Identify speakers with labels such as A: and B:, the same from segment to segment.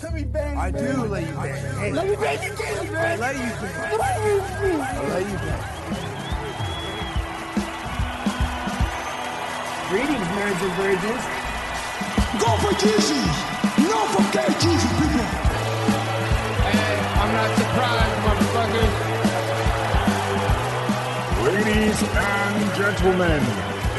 A: Let me bang you,
B: I
A: baby.
B: do let you bang. Hey,
A: Let me bang you, baby,
B: I let you bang.
A: Let
B: I let you bang. Greetings, marriage and virgins.
A: Go for Jesus. No forget Jesus, people.
C: Hey, I'm not surprised, motherfuckers.
D: Ladies and gentlemen,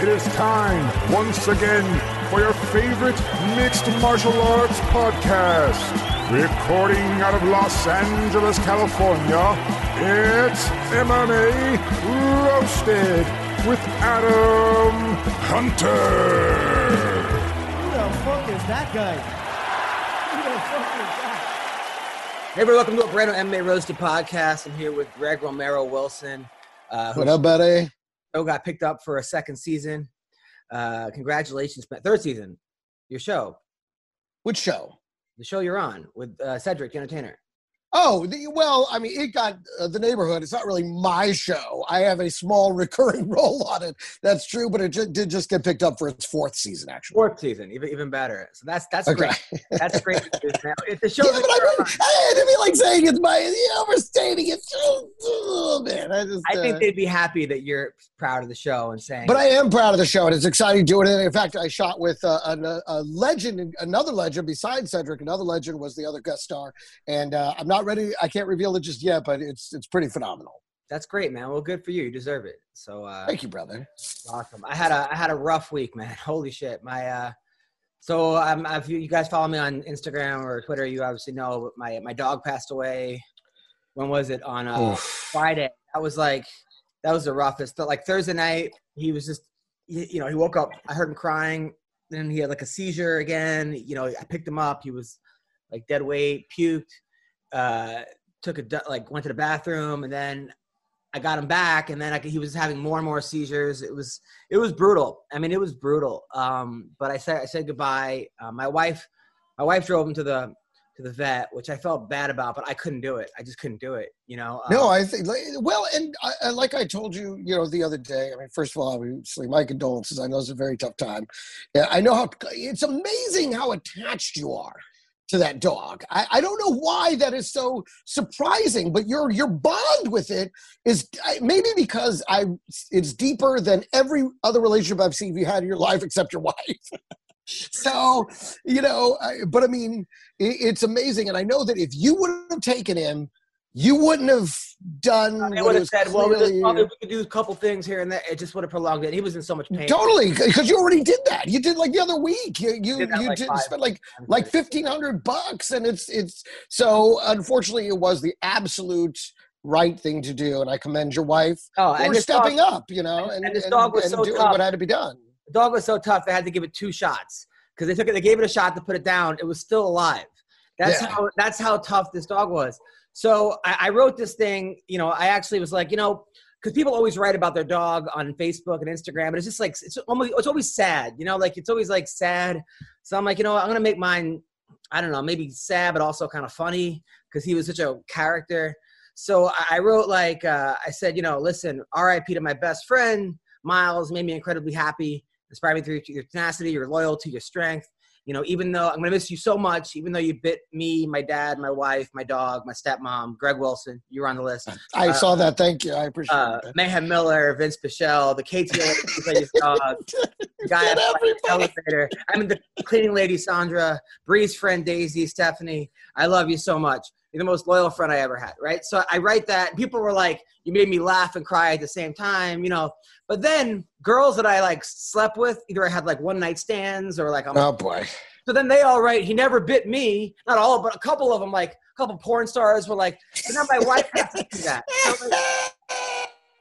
D: it is time once again for your favorite mixed martial arts podcast. Recording out of Los Angeles, California, it's MMA Roasted with Adam Hunter.
B: Who the fuck is that guy? Who the fuck is that?
E: Hey, everybody, welcome to a brand new MMA Roasted podcast. I'm here with Greg Romero Wilson, uh, who
F: What up, buddy?
E: show got picked up for a second season. Uh, congratulations, man. third season. Your show,
F: Which show?
E: The show you're on with uh, Cedric, the entertainer.
F: Oh, the, well, I mean, it got uh, the neighborhood. It's not really my show. I have a small recurring role on it. That's true, but it ju- did just get picked up for its fourth season, actually.
E: Fourth season, even even better. So that's that's
F: Okay.
E: great. That's great. man. If the show
F: Yeah, but I, mean, I didn't like saying it's my yeah, overstating it. Oh, man, I just.
E: I think
F: uh,
E: they'd be happy that you're proud of the show and saying.
F: But I am proud of the show, and it's exciting doing it. In fact, I shot with uh, an, a, a legend, another legend besides Cedric. Another legend was the other guest star, and uh, I'm not ready. I can't reveal it just yet, but it's it's pretty phenomenal.
E: that's great, man. Well, good for you. You deserve it. So uh,
F: Thank you, brother.
E: Awesome. I had a I had a rough week, man. Holy shit. My uh so um if you, you guys follow me on Instagram or Twitter, you obviously know but my my dog passed away. When was it? On uh Friday. That was like that was the roughest. But like Thursday night, he was just you you know, he woke up, I heard him crying, then he had like a seizure again. You know, I picked him up, he was like dead weight, puked, uh took a like went to the bathroom and then I got him back, and then I, he was having more and more seizures. It was it was brutal. I mean, it was brutal. Um, but I said I said goodbye. Uh, my wife, my wife drove him to the to the vet, which I felt bad about, but I couldn't do it. I just couldn't do it. You know.
F: No,
E: Um,
F: I think like, well, and I- like I told you, you know, the other day. I mean, first of all, obviously, my condolences. I know it's a very tough time. Yeah, I know how it's amazing how attached you are to that dog. I, I don't know why that is so surprising, but your your bond with it is maybe because I it's deeper than every other relationship I've seen you had in your life except your wife. so you know, I, but I mean, it, it's amazing, and I know that if you would have taken him. You wouldn't have done.
E: they would have said, "Well, we,
F: clearly-
E: probably we could do a couple things here and there." It just would have prolonged it. He was in so much pain.
F: Totally, because you already did that. You did like the other week. You you,
E: Did
F: you
E: like
F: did spend like like fifteen hundred bucks, and it's it's so. Unfortunately, it was the absolute right thing to do, and I commend your wife
E: Oh,
F: for
E: and this dog,
F: stepping up. You know,
E: and
F: and,
E: this dog was
F: and
E: so
F: doing
E: tough.
F: what had to be done.
E: the dog was so tough they had to give it two shots because they took it. They gave it a shot to put it down. It was still alive. That's
F: Yeah.
E: how that's how tough this dog was. So I, I wrote this thing. You know, I actually was like, you know, because people always write about their dog on Facebook and Instagram, but it's just like it's almost it's always sad. You know, like it's always like sad. So I'm like, you know, I'm gonna make mine. I don't know, maybe sad, but also kind of funny because he was such a character. So I- I wrote like uh, I said, you know, listen, R.I.P. to my best friend Miles. Made me incredibly happy. Inspired me through your tenacity, your loyalty, your strength. You know, even though I'm gonna miss you so much, even though you bit me, my dad, my wife, my dog, my stepmom, Greg Wilson, you were on the list.
F: I
E: Uh,
F: saw that. Thank you. I appreciate
E: Uh,
F: that.
E: Mayhem Miller, Vince Pichel, the KTO ladies dog, the guy
F: everybody.
E: elevator. I mean, the cleaning lady Sandra, Bree's friend Daisy, Stephanie. I love you so much. The most loyal friend I ever had, right? So I write that. People were like, "You made me laugh and cry at the same time," you know. But then girls that I like slept with, either I had like one night stands or like I'm
F: Oh boy.
E: so then they all write, he never bit me. Not all, but a couple of them, like a couple porn stars were like, but now my wife has to do that. So, like,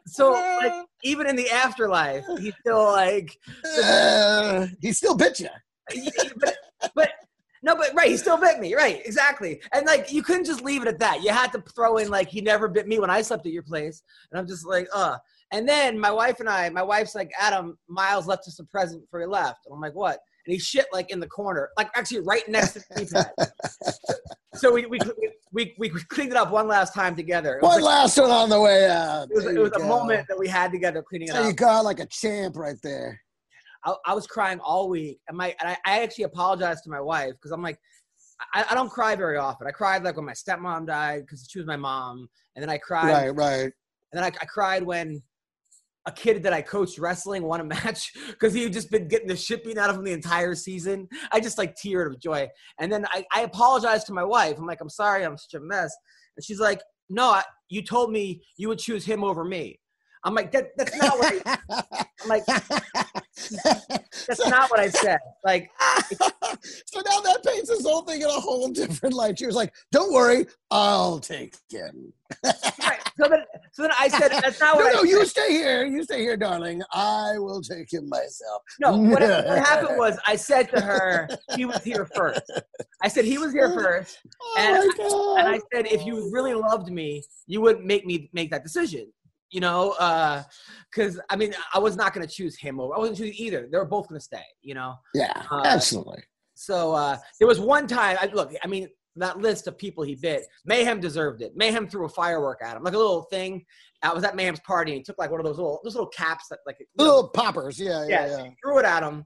E: so, like, even in the afterlife, he's still like,
F: Uh, he still bit you.
E: but, but No, but right, he still bit me. Right, exactly. And like, you couldn't just leave it at that. You had to throw in like, he never bit me when I slept at your place. And I'm just like, uh. And then my wife and I, my wife's like, Adam, Miles left us a present before he left. And I'm like, what? And he shit like in the corner, like actually right next to the keypad. so we, we, we, we cleaned it up one last time together.
F: One
E: like-
F: last one on the way out.
E: it was, it was a moment that we had together cleaning it
F: There you got like a champ right there.
E: I, I was crying all week, and my and I, I actually apologized to my wife because I'm like, I, I don't cry very often. I cried like when my stepmom died because she was my mom, and then I cried,
F: Right, right.
E: and then I, I cried when a kid that I coached wrestling won a match because he had just been getting the shit beaten out of him the entire season. I just like teared of joy, and then I, I apologized to my wife. I'm like, I'm sorry, I'm such a mess, and she's like, No, I, you told me you would choose him over me. I'm like, that, that's not what I, I'm like, that's not what I said. Like,
F: so now that paints this whole thing in a whole different light. She was like, "Don't worry, I'll take him."
E: right. so then, so then I said, that's not what
F: no,
E: I said.
F: you stay here. You stay here, darling. I will take him myself.
E: No, what, what happened was I said to her, he was here first. I said he was here oh first,
F: Oh
E: and I- and I said if you really loved me, you wouldn't make me make that decision. You know, because I mean, I was not going to choose him over. I wasn't choosing either. They were both going to stay. You know,
F: yeah,
E: uh,
F: absolutely.
E: so uh, there was one time. I, look, I mean, that list of people he bit, Mayhem deserved it. Mayhem threw a firework at him, like a little thing. I was at Mayhem's party, and he took like one of those little those little caps that like you know,
F: Little poppers. Yeah, yeah,
E: yeah,
F: yeah.
E: threw it at him,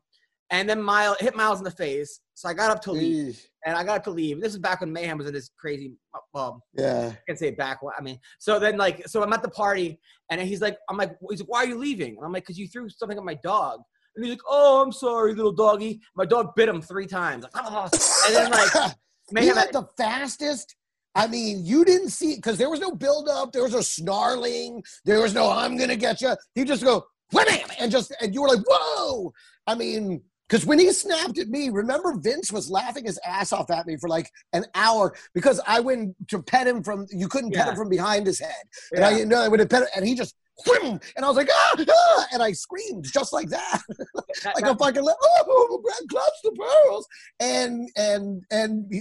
E: and then Miles hit Miles in the face. So I got up to leave,
F: Eesh.
E: and I got up to leave. This is back when Mayhem was in this crazy. Well,
F: Yeah.
E: I can say back. I mean, so then like, so I'm at the party, and he's like, I'm like, he's like, why are you leaving? And I'm like, because you threw something at my dog. And he's like, oh, I'm sorry, little doggy. My dog bit him three times. Like, "Ah." and then like,
F: he
E: Mayhem.
F: had the fastest. I mean, you didn't see because there was no build up, there was no snarling, there was no "I'm gonna get you." He just go wham and just and you were like, "Whoa!" I mean, because when he snapped at me, remember Vince was laughing his ass off at me for like an hour because I went to pet him from you couldn't pet
E: Yeah.
F: him from behind his head, and
E: Yeah.
F: I you know I would have pet him, and he just. Wham! And I was like, ah, ah, and I screamed just like that.
E: That-
F: like
E: that-
F: a fucking oh clutch the pearls and and and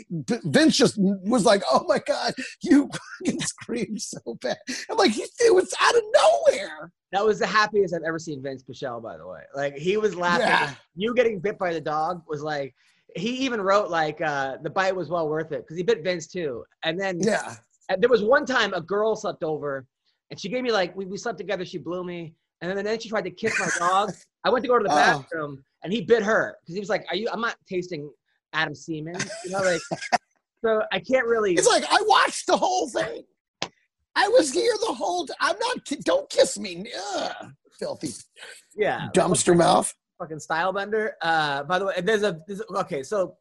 F: Vince just was like oh my god you fucking screamed so bad I'm like he, it was out of nowhere
E: that was the happiest I've ever seen Vince Pichel, by the way. Like he was laughing.
F: Yeah.
E: You getting bit by the dog was like. He even wrote like uh, the bite was well worth it because he bit Vince too. And then
F: yeah
E: there was one time a girl slept over and she gave me like we, we slept together she blew me. And then, then she tried to kiss my dog i went to go to the
F: Oh.
E: bathroom and he bit her because he was like are you i'm not tasting adam semen you know like so i can't really
F: it's like I watched the whole thing. I was here the whole time I'm not don't kiss me Ugh, filthy
E: yeah.
F: dumpster mouth.
E: Fucking Stylebender. Uh by the way there's a there's, okay so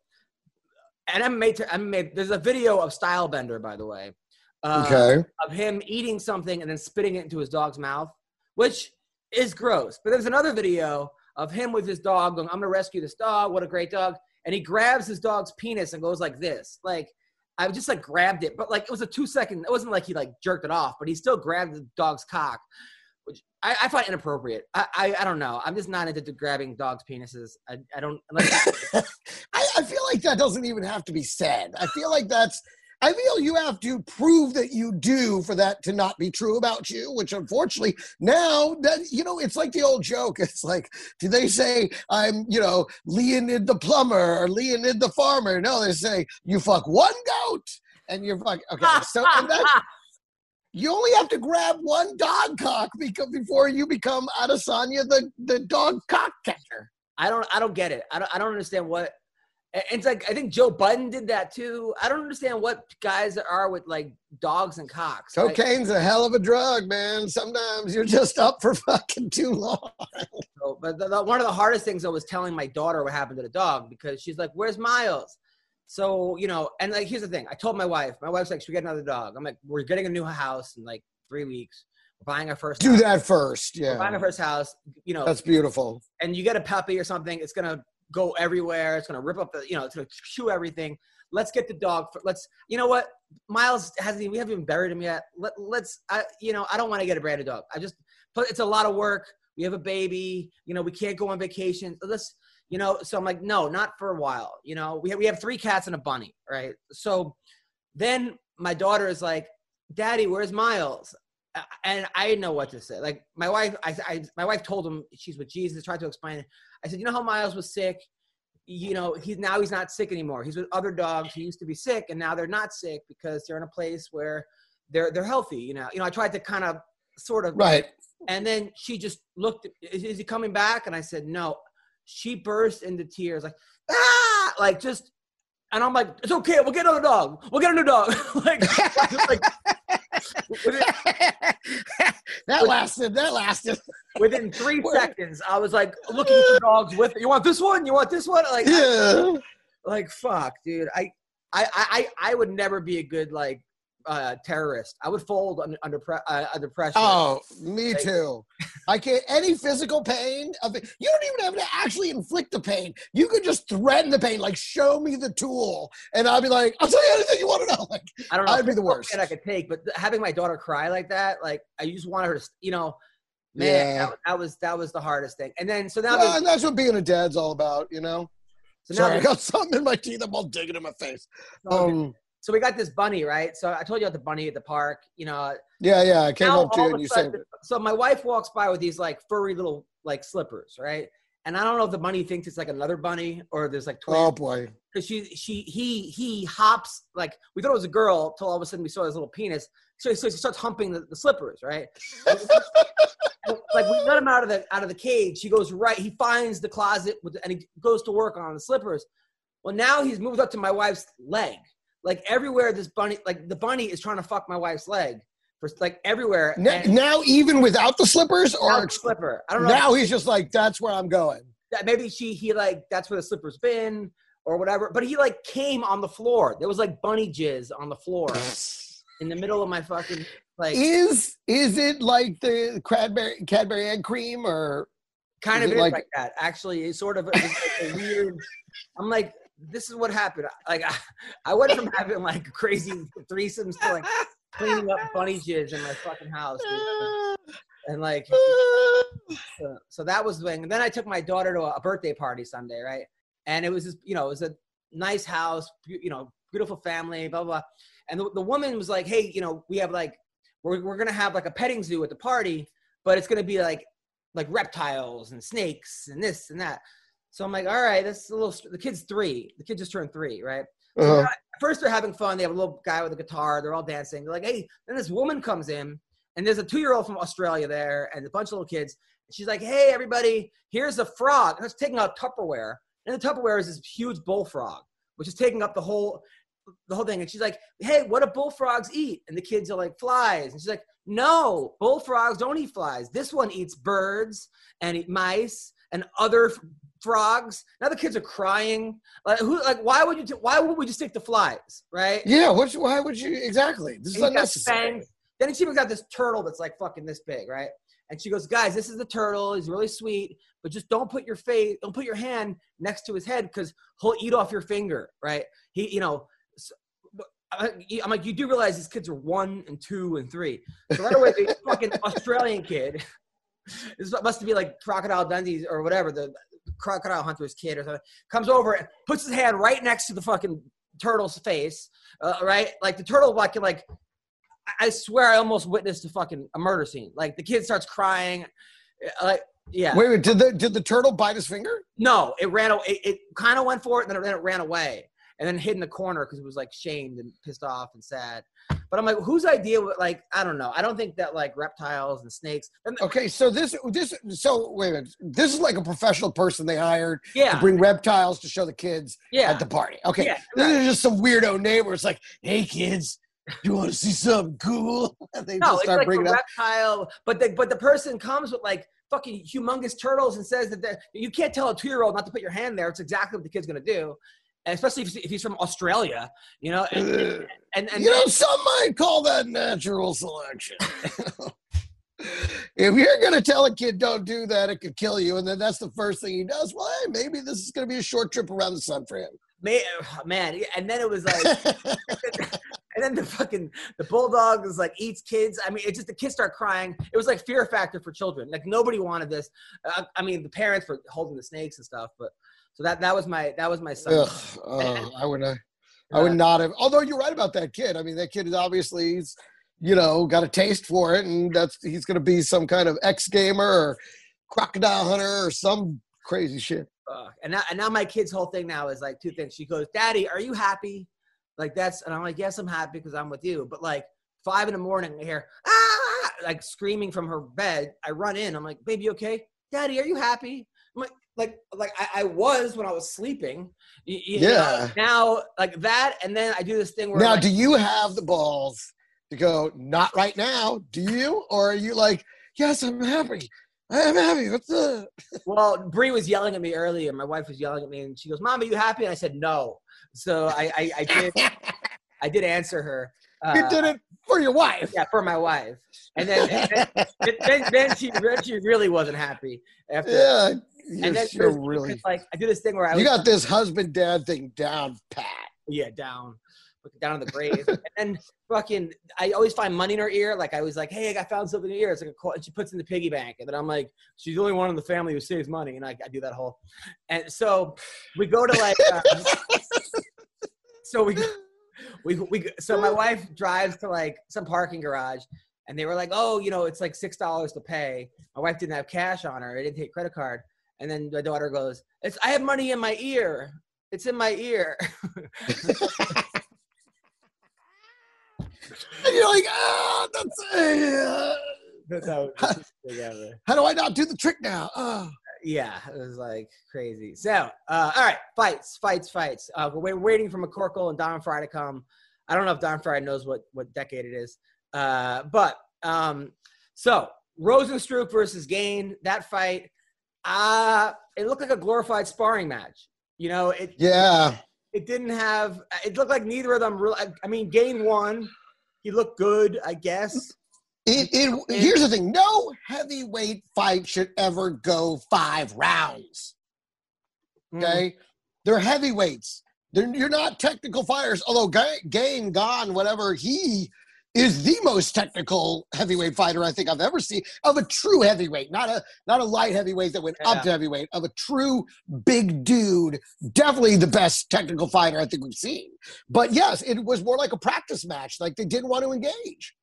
E: and i'm made i'm made there's a video of Stylebender by the way uh,
F: okay
E: of him eating something and then spitting it into his dog's mouth, which is gross. But there's another video of him with his dog going, I'm gonna rescue this dog, what a great dog. And he grabs his dog's penis and goes like this. Like I just like grabbed it, but like it was a two second, it wasn't like he like jerked it off, but he still grabbed the dog's cock, which I, I find inappropriate. I, I I don't know. I'm just not into grabbing dogs' penises. I, I don't
F: I, I feel like that doesn't even have to be said. I feel like that's. I feel you have to prove that you do for that to not be true about you, which unfortunately now that you know it's like the old joke. It's like, do they say I'm you know Leonid the plumber or Leonid the farmer? No, they say you fuck one goat and you're fuck. Okay, so and that, you only have to grab one dog cock because before you become Adesanya the the dog cock catcher.
E: I don't I don't get it. I don't I don't understand what it's like I think Joe Budden did that too. I don't understand what guys are with like dogs and cocks.
F: Cocaine's a hell of a drug, man. Sometimes you're just up for fucking too long.
E: so- but the, the- one of the hardest things I was telling my daughter what happened to the dog because she's like, "Where's Miles?" So you know, and like here's the thing. I told my wife. My wife's like, "Should we get another dog?" I'm like, "We're getting a new house in like three weeks. We're buying our first.
F: Do
E: house.
F: that first.
E: We're buying
F: Yeah.
E: our first house. You know,
F: That's beautiful.
E: and you get a puppy or something, it's gonna go everywhere. It's gonna rip up the, you know, it's gonna chew everything. Let's get the dog. For, let's, you know what? Miles hasn't. even- We haven't even buried him yet. Let, let's, I, you know, I don't want to get a brand dog. I just, it's a lot of work. We have a baby. You know, we can't go on vacation. Let's, You know, so I'm like, no, not for a while. You know, we have, we have three cats and a bunny, right? So then my daughter is like, Daddy, where's Miles? And I didn't know what to say. Like my wife, I, I my wife told him she's with Jesus. Tried to explain it. I said, you know how Miles was sick. You know, he's now he's not sick anymore. He's with other dogs who used to be sick, and now they're not sick because they're in a place where they're they're healthy. You know, you know. I tried to kind of sort of
F: Right.
E: and then she just looked, is, is he coming back? And I said, no. She burst into tears, like, ah, like just, and I'm like, it's okay. We'll get another dog. We'll get a new dog. like, like
F: that lasted. That lasted.
E: within three seconds, I was like looking for dogs with, you want this one? You want this one? Like,
F: Yeah.
E: like fuck, dude. I, I, I, I would never be a good like uh, terrorist. I would fold under under, pre- uh, under pressure.
F: Oh, me
E: Like-
F: too. I can't. Any physical pain of it, you don't even have to actually inflict the pain. You could just threaten the pain, like show me the tool, and I'll be like, I'll tell you anything you want to know. Like,
E: I don't know.
F: I'd be the worst.
E: I could take, but having my daughter cry like that, like I just want her to, you know, man,
F: Yeah.
E: that, that was that was the hardest thing. And then so now,
F: well, and that's what being a dad's all about, you know.
E: so now,
F: Sorry, I got something in my teeth. I'm all digging in my face. Um,
E: so we got this bunny, right? So I told you about the bunny at the park, you know.
F: yeah, yeah. I came
E: now
F: up to you and you saved.
E: So my wife walks by with these like furry little like slippers, right? And I don't know if the bunny thinks it's like another bunny or there's like twins.
F: Oh boy.
E: because she she he he hops like we thought it was a girl till all of a sudden we saw his little penis. So, so she starts humping the, the slippers, right? like we let him out of the out of the cage. He goes right. He finds the closet with and he goes to work on the slippers. Well, now he's moved up to my wife's leg. Like everywhere, this bunny, like the bunny is trying to fuck my wife's leg for like everywhere.
F: Now, now even without the slippers, or
E: the slipper. I don't know.
F: now he's just like, that's where I'm going.
E: that maybe she he like that's where the slipper's been or whatever. But he like came on the floor. There was like bunny jizz on the floor in the middle of my fucking like
F: Is is it like the Cadbury Cadbury egg cream or
E: kind of
F: like-
E: like, that. Actually, it's sort of it's like a weird. I'm like, this is what happened. Like I, I went from having like crazy threesomes to like cleaning up bunny jizz in my fucking house. And like so, so that was the thing. And then I took my daughter to a, a birthday party Sunday, right? And it was just, you know, it was a nice house, you know, beautiful family, blah, blah, blah. And the, the woman was like, hey, you know, we have like, we're, we're going to have like a petting zoo at the party, but it's going to be like, like reptiles and snakes and this and that. So I'm like, all right, that's a little, the kid's three. The kid just turned three, right? So
F: Uh-huh.
E: they're- First, they're having fun. They have a little guy with a guitar. They're all dancing. They're like, hey, then this woman comes in, and there's a two year old from Australia there, and a bunch of little kids. She's like, hey, everybody, here's a frog. And it's taking out Tupperware. And the Tupperware is this huge bullfrog, which is taking up the whole the whole thing. And she's like, hey, what do bullfrogs eat? And the kids are like, flies. And she's like, no, bullfrogs don't eat flies. This one eats birds and eat mice and other frogs. Now the kids are crying. Like, who? Like, why would you? T- why would we just take the flies, right?
F: Yeah, what, why would you exactly? This is unnecessary.
E: Then she even got this turtle that's like fucking this big, right? And she goes, guys, this is the turtle. He's really sweet, but just don't put your face, don't put your hand next to his head because he'll eat off your finger, right? He, you know. Uh, I'm like, you do realize these kids are one and two and three. So right away, the fucking Australian kid, this must be like Crocodile Dundee's or whatever, the crocodile hunter's kid or something, comes over and puts his hand right next to the fucking turtle's face, uh, right? Like the turtle, like, like I- swear I almost witnessed a fucking a murder scene. Like the kid starts crying, uh, like yeah.
F: Wait, wait, did the did the turtle bite his finger?
E: No, it ran. It, it kind of went for it, and then it, then it ran away, and then hid in the corner because it was like shamed and pissed off and sad. But I'm like, whose idea? Like, I don't know. I don't think that like reptiles and snakes. And
F: Okay, so this this so wait a minute. This is like a professional person they hired to bring reptiles to show the kids
E: yeah,
F: at the party. Okay,
E: Yeah,
F: this is just some weirdo neighbor. It's like, hey kids, you want to see something cool? And they
E: no,
F: just
E: it's
F: start
E: like a
F: bringing up.
E: reptile. But the but the person comes with like fucking humongous turtles and says that you can't tell a two year old not to put your hand there. It's exactly what the kid's gonna do. Especially if, he's from Australia, you know. And, and, and, and
F: you know, some might call that natural selection. if you're going to tell a kid don't do that, it could kill you, and then that's the first thing he does. Well, hey, maybe this is going to be a short trip around the sun for him.
E: man, man, and then it was like. And then the fucking the bulldog is like eats kids. I mean, it just the kids start crying. It was like fear factor for children. Like nobody wanted this. Uh, I mean, the parents were holding the snakes and stuff, but So that that was my that was my son.
F: Ugh, uh, I would. Uh, I would not have. Although you're right about that kid. I mean, that kid is obviously, he's, you know, got a taste for it, and that's he's going to be some kind of ex gamer or crocodile hunter or some crazy shit.
E: Uh, and now and now my kid's whole thing now is like two things. She goes, "Daddy, are you happy?" Like that's, and I'm like, "Yes, I'm happy because I'm with you." But like five in the morning, I hear ah, like screaming from her bed. I run in. I'm like, "Baby, okay? Daddy, are you happy?" Like, like, I, I was when I was sleeping. You- you know?
F: Yeah.
E: Now, like that, and then I do this thing where
F: Now,
E: like,
F: do you have the balls to go? Not right now. Do you, or are you like, yes, I'm happy. I'm happy. What's the?
E: Well, Bree was yelling at me earlier. My wife was yelling at me, and she goes, "Mom, are you happy?" And I said, "No." So I, I, I did, I did answer her.
F: you
E: Uh,
F: did it for your wife.
E: Yeah, for my wife. And then, and then, then, then she, then she really wasn't happy after.
F: Yeah, you're,
E: And then
F: you're
E: there's-
F: really.
E: like I do this thing where I
F: You got this husband dad thing down pat.
E: yeah down, down in the grave, and then fucking I always find money in her ear. Like I was like, hey, I found something in her ear. It's like a call, and she puts it in the piggy bank, and then I'm like, she's the only one in the family who saves money, and I, I do that whole. And so we go to like, uh, so we we we so my wife drives to like some parking garage. And they were like, "Oh, you know, it's like six dollars to pay." My wife didn't have cash on her; I didn't take credit card. And then my daughter goes, "It's I have money in my ear. It's in my ear."
F: And you're like, ah, that's. Uh,
E: That's how. that's the thing ever.
F: how do I not do the trick now? Ah.
E: Yeah, it was like crazy. So, uh, all right, fights, fights, fights. Uh, we're waiting for McCorkle and Don Frye to come. I don't know if Don Frye knows what what decade it is, uh, but um, so Rozenstruik versus Gane. That fight, uh, it looked like a glorified sparring match. You know, it
F: Yeah.
E: it didn't have. It looked like neither of them. Real, I, mean, Gane won. He looked good, I guess.
F: It, it, here's the thing no heavyweight fight should ever go five rounds.
E: Mm.
F: Okay? They're heavyweights. They're, you're not technical fighters. Although Ga- Gane, Gone, whatever, he is the most technical heavyweight fighter I think I've ever seen of a true heavyweight, not a not a light heavyweight that went
E: Yeah.
F: up to heavyweight, of a true big dude. Definitely the best technical fighter I think we've seen. But yes, it was more like a practice match. Like they didn't want to engage.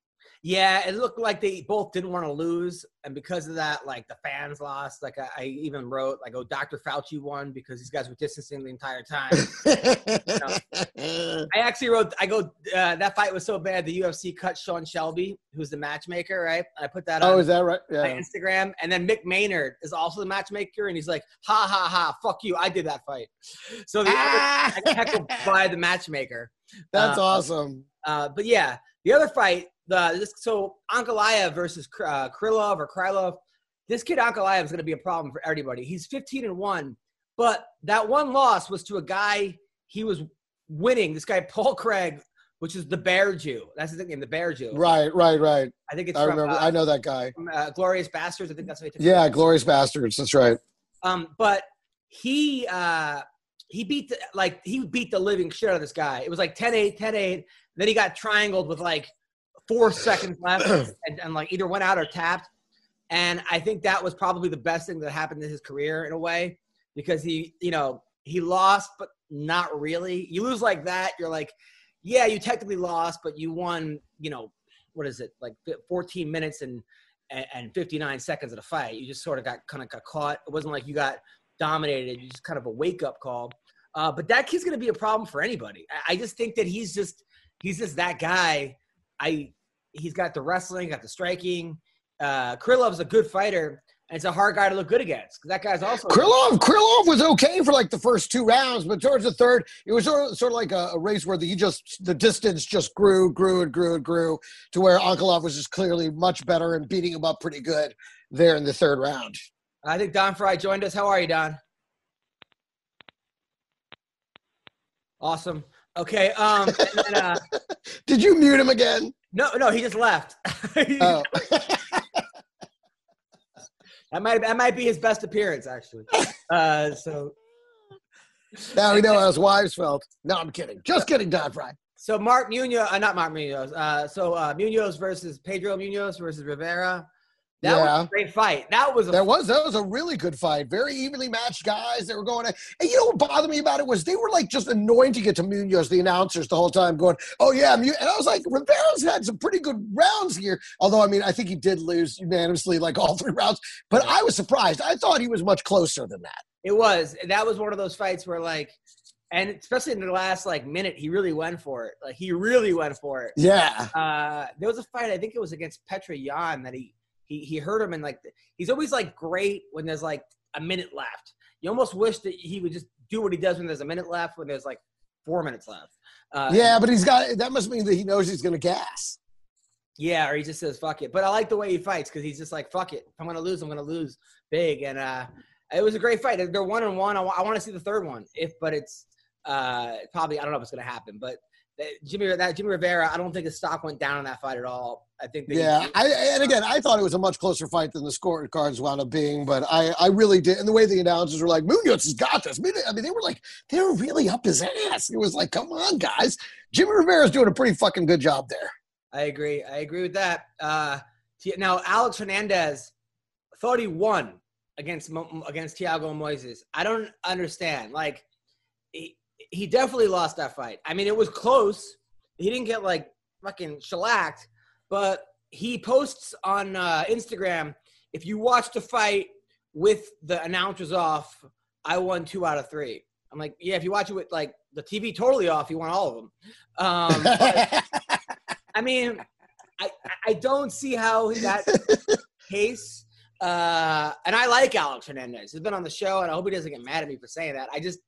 E: Yeah, it looked like they both didn't want to lose, and because of that, like the fans lost. Like I, I even wrote, like, "Oh, Dr. Fauci won because these guys were distancing the entire time." I actually wrote, I go, uh, that fight was so bad, the UFC cut Sean Shelby, who's the matchmaker, right? I put that on
F: oh, is that right? Yeah.
E: Instagram, and then Mick Maynard is also the matchmaker, and he's like, "Ha ha ha, fuck you, I did that fight." So the
F: Ah!
E: I got heckled by the matchmaker.
F: That's
E: Uh,
F: awesome.
E: Uh, but yeah, the other fight, the this, so Ankalaev versus uh, Krylov or Krylov. This kid Ankalaev is going to be a problem for everybody. He's 15 and one, but that one loss was to a guy he was winning. This guy Paul Craig, which is the Bear Jew. That's the name, the Bear Jew.
F: Right, right, right.
E: I think it's
F: I
E: from,
F: remember.
E: uh,
F: I know that guy.
E: from uh, Glorious Bastards. I think that's what he took.
F: Yeah, Glorious Bastards. That's right.
E: Um, but he uh he beat the, like he beat the living shit out of this guy. It was like 10-8, 10-8. Then he got triangled with like four seconds left and, and like either went out or tapped. And I think that was probably the best thing that happened in his career in a way because he, you know, he lost, but not really. You lose like that, you're like, yeah, you technically lost, but you won, you know, what is it, like 14 minutes and and, and 59 seconds of the fight. You just sort of got kind of got caught. It wasn't like you got dominated. You just kind of a wake up call. Uh, but that kid's going to be a problem for anybody. I, I just think that he's just he's just that guy. I he's got the wrestling, got the striking. Uh, Krylov's a good fighter, and it's a hard guy to look good against. that guy's also
F: Krylov, Krylov was okay for like the first two rounds, but towards the third, it was sort of, sort of like a, a race where the, he just the distance just grew, grew, and grew and grew to where Ankalaev was just clearly much better and beating him up pretty good there in the third round.
E: I think Don Frye joined us. How are you, Don? Awesome. Okay. Um. and then, uh,
F: Did you mute him again?
E: no, no, he just left.
F: Oh,
E: That might that might be his best appearance, actually. Uh, so
F: now we know how his wives felt. No, I'm kidding. Just kidding, Don Frye.
E: so Mark Munoz, uh, not Mark Munoz. Uh, so uh, Munhoz versus Pedro Munhoz versus Rivera. That was
F: Yeah.
E: a great fight. That was a
F: That was that was a really good fight. Very evenly matched guys. They were going. At, and you know what bothered me about it was they were like just annoying to get to Munhoz, the announcers, the whole time, going, "Oh yeah," Mu-" and I was like, Rivera's had some pretty good rounds here. Although I mean, I think he did lose unanimously, like all three rounds. But I was surprised. I thought he was much closer than that.
E: It was. That was one of those fights where like, and especially in the last like minute, he really went for it. Like he really went for it.
F: Yeah.
E: Uh, there was a fight. I think it was against Petra Yan that he he he hurt him and like he's always like great when there's like a minute left. You almost wish that he would just do what he does when there's a minute left. When there's like four minutes left. Uh,
F: Yeah, but he's got that must mean that he knows he's to gas.
E: Yeah, or he just says fuck it. But I like the way he fights because he's just like fuck it. If I'm gonna lose, I'm gonna lose big. And uh, it was a great fight. They're one and one. I want to see the third one. If but it's uh, probably I don't know if it's gonna happen. But Jimmy that Jimmy Rivera, I don't think his stock went down in that fight at all. I think
F: Yeah, I, and again, I thought it was a much closer fight than the scorecards wound up being, but I, I really did. And the way the announcers were like, Munhoz has got this. I mean, they were like, they were really up his ass. It was like, come on, guys. Jimmy Rivera's doing a pretty fucking good job there.
E: I agree. I agree with that. Uh, now Alex Hernandez thought he won against Mo- against Thiago Moises. I don't understand. Like he, he definitely lost that fight. I mean, it was close. He didn't get like fucking shellacked, but he posts on uh, Instagram. If you watch the fight with the announcers off, I won two out of three. I'm like, yeah. If you watch it with like the TV totally off, you won all of them. Um, but- I mean, I I don't see how that case. Uh, and I like Alex Hernandez. He's been on the show, and I hope he doesn't get mad at me for saying that. I just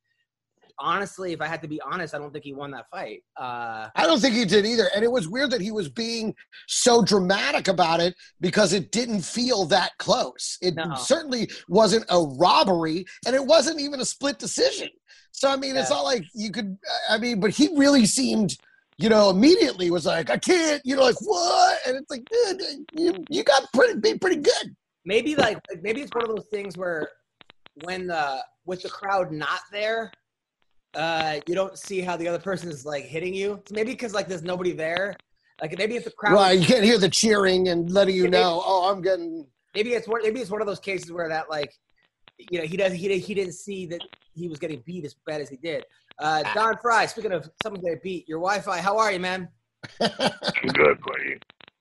E: honestly, if I had to be honest, I don't think he won that fight. Uh,
F: I don't think he did either. And it was weird that he was being so dramatic about it because it didn't feel that close. It
E: No.
F: certainly wasn't a robbery, and it wasn't even a split decision. So, I mean, it's not like you could, I mean, but he really seemed, you know, immediately was like, I can't, you know, like, what? And it's like, dude, you, you got pretty, be pretty good.
E: maybe like maybe it's one of those things where when the with the crowd not there, uh, you don't see how the other person is like hitting you. So maybe because like there's nobody there. Like maybe if the crowd
F: Right. You can't hear the cheering and letting you
E: Yeah, they-
F: know, oh, I'm getting.
E: maybe it's one maybe it's one of those cases where that like you know he does he did, he didn't see that he was getting beat as bad as he did. Uh, Don Frye, speaking of someone getting beat, your Wi-Fi. How are you, man?
G: I'm good, buddy.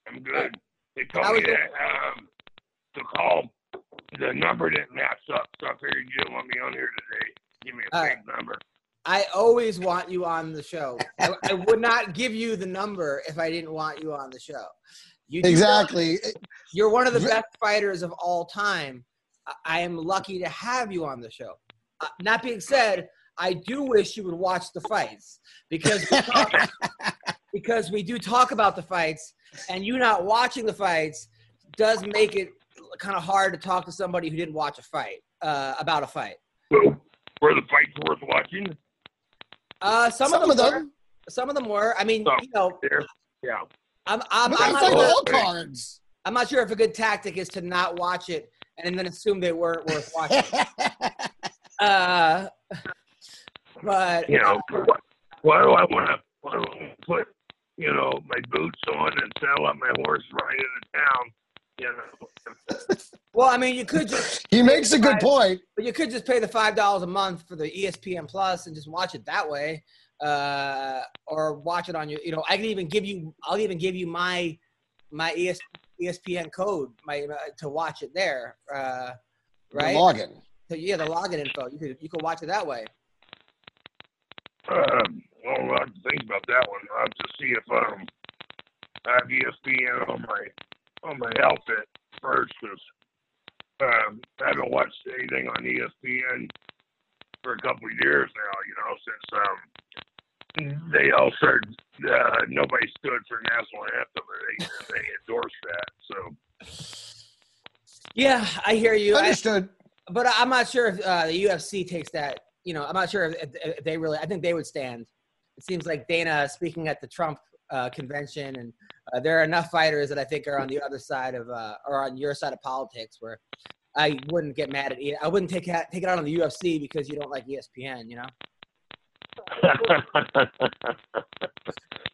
G: I'm good. They
E: How
G: told me that um, to call. The number didn't match up, so I figured you didn't want me on here today. Give me a
E: All
G: fake number.
E: I always want you on the show. I, I would not give you the number if I didn't want you on the show. You do
F: Exactly.
E: You're one of the best fighters of all time. I- I am lucky to have you on the show. Uh, that being said, I do wish you would watch the fights because we talk, because we do talk about the fights, and you not watching the fights does make it kind of hard to talk to somebody who didn't watch a fight uh, about a fight.
G: So, were the fights worth watching?
E: Uh, some,
F: Some
E: of
F: of
E: them,
F: them.
E: were. Some of them were. I mean,
G: Some.
E: you know,
G: Yeah.
E: I'm I'm, I'm,
F: that's
E: not
F: like all cards.
E: I'm not sure if a good tactic is to not watch it and then assume they weren't worth watching. uh, but
G: You know, what, why do I want to? Why do I wanna put, you know, my boots on and saddle up my horse right into town? You know.
E: well, I mean, you could just
F: he makes a good point.
E: But you could just pay the five dollars a month for the ESPN Plus and just watch it that way, uh, or watch it on your. You know, I can even give you. I'll even give you my my ES, ESPN code my uh, to watch it there. Uh, right?
F: Login.
E: So, yeah, the login info. You could you could watch it that way.
G: Um, well, I'll have to think about that one. I'll have to see if um, I have ESPN on my on my outfit first, 'cause um, I haven't watched anything on ESPN for a couple of years now. You know, since um, they all started, uh, nobody stood for national anthem, and they they endorsed that. So
E: Yeah, I hear you. I,
F: Understood.
E: but I'm not sure if uh, the UFC takes that. You know, I'm not sure if, if they really. I think they would stand. It seems like Dana speaking at the Trump uh, convention, and uh, there are enough fighters that I think are on the other side of, uh, or on your side of politics, where I wouldn't get mad at. it. I wouldn't take it, take it out on the UFC because you don't like ESPN. You know.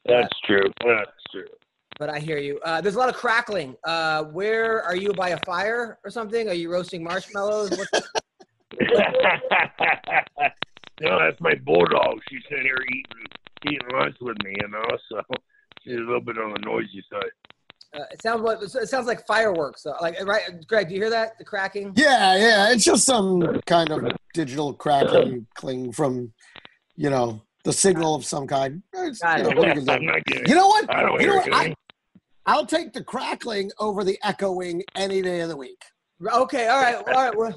G: that's true. That's true.
E: but I hear you. Uh, there's a lot of crackling. Uh, where are you by a fire or something? Are you roasting marshmallows?
G: No, that's my bulldog. She's sitting here eating eating lunch with me, you know. So she's a little bit on the noisy side.
E: uh, it sounds like it sounds like fireworks. Uh, like right, Greg, do you hear that? The cracking.
F: Yeah, yeah. It's just some kind of digital crackling cling from, you know, the signal of some kind. It's,
E: Got
F: you, know, what you
G: I'm
F: do?
G: not.
F: You know what?
G: I don't
F: You know
G: hear
F: what? I,
G: anything.
F: I'll take the crackling over the echoing any day of the week.
E: Okay, all right, all right. We're,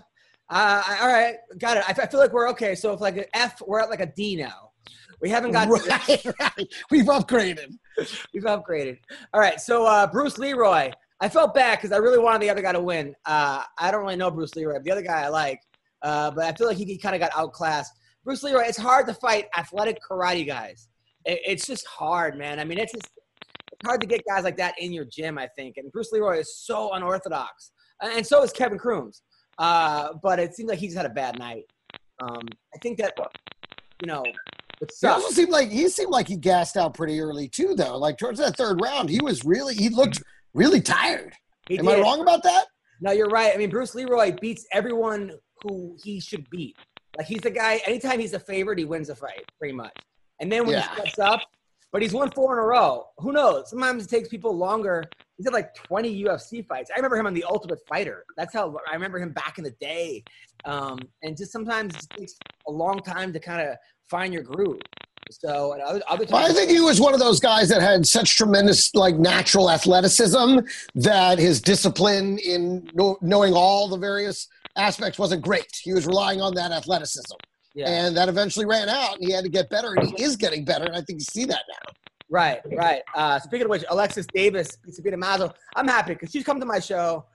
E: uh, all right, got it. I, I feel like we're okay. So if like an F, we're at like a D now. We haven't got.
F: Right, right. We've upgraded.
E: We've upgraded. All right. So uh, Bruce Leroy, I felt bad because I really wanted the other guy to win. Uh, I don't really know Bruce Leroy. The other guy I like, uh, but I feel like he, he kind of got outclassed. Bruce Leroy, it's hard to fight athletic karate guys. It, it's just hard, man. I mean, it's just it's hard to get guys like that in your gym. I think, and Bruce Leroy is so unorthodox, and so is Kevin Crooms. Uh, but it seems like he just had a bad night. Um, I think that you know.
F: He also seemed like he seemed like he gassed out pretty early too, though. Like towards that third round, he was really he looked really tired.
E: He
F: Am I wrong about that?
E: No, you're right. I mean, Bruce Leroy beats everyone who he should beat. Like he's the guy. Anytime he's a favorite, he wins a fight, pretty much. And then when
F: Yeah.
E: he steps up, but he's won four in a row. Who knows? Sometimes it takes people longer. He's had like 20 UFC fights. I remember him on The Ultimate Fighter. That's how I remember him back in the day. Um, and just sometimes it takes a long time to kind of find your groove. So and other, other
F: Well, I think he was one of those guys that had such tremendous like natural athleticism that his discipline in know, knowing all the various aspects wasn't great. He was relying on that athleticism,
E: yeah.
F: and that eventually ran out, and he had to get better, and he is getting better, and I think you see that now.
E: Right, right. Uh, speaking of which, Alexis Davis, Sabina Mazo, I'm happy because she's come to my show.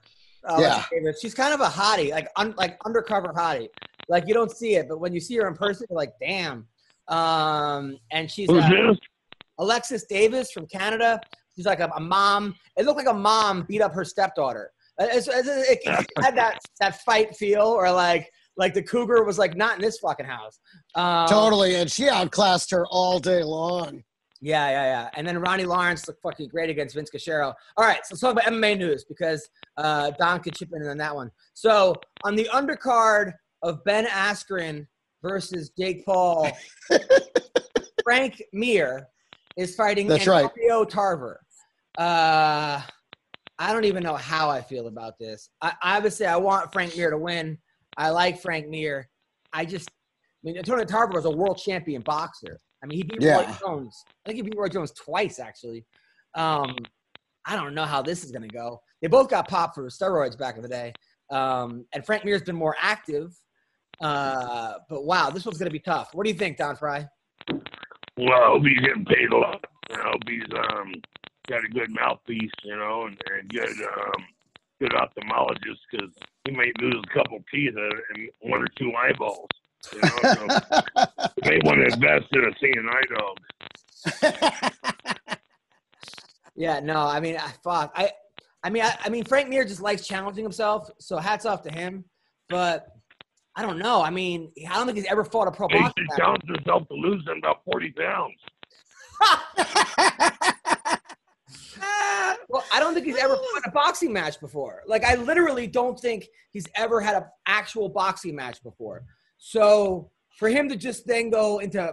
E: Uh, Alexis Davis. She's kind of a hottie, like un, like undercover hottie. Like you don't see it, but when you see her in person, you're like, damn. Um, and she's uh. Alexis Davis from Canada. She's like a, a mom. It looked like a mom beat up her stepdaughter. Uh, It's, it's, it, it had that that fight feel, or like like the cougar was like not in this fucking house. Um,
F: totally, and she outclassed her all day long.
E: Yeah, yeah, yeah. And then Ronnie Lawrence looked fucking great against Vince Cachero. All right, so let's talk about MMA news because uh, Don could chip in on that one. So on the undercard of Ben Askren versus Jake Paul, Frank Mir is fighting
F: That's right.
E: Antonio Tarver. Uh, I don't even know how I feel about this. I obviously I want Frank Mir to win. I like Frank Mir. I just, I mean, Antonio Tarver was a world champion boxer. I mean, he beat Roy Jones. I think he beat Roy Jones twice, actually. Um, I don't know how this is going to go. They both got popped for steroids back in the day. Um, and Frank Mir's been more active. Uh, but wow, this one's going to be tough. What do you think, Don Frye?
G: Well, he's getting paid a lot. I hope he's um got a good mouthpiece, you know, and, and good um good ophthalmologist because he might lose a couple teeth and one or two eyeballs. You know, so you may want to invest in a seeing eye dog.
E: Yeah, no, I mean, I fuck. I, I mean, I, I mean, Frank Mir just likes challenging himself, so hats off to him. But I don't know. I mean, I don't think he's ever fought a pro
G: He
E: boxer.
G: should challenge himself to lose about forty pounds.
E: Well, I don't think he's ever fought a boxing match before. Like, I literally don't think he's ever had an actual boxing match before. So for him to just then go into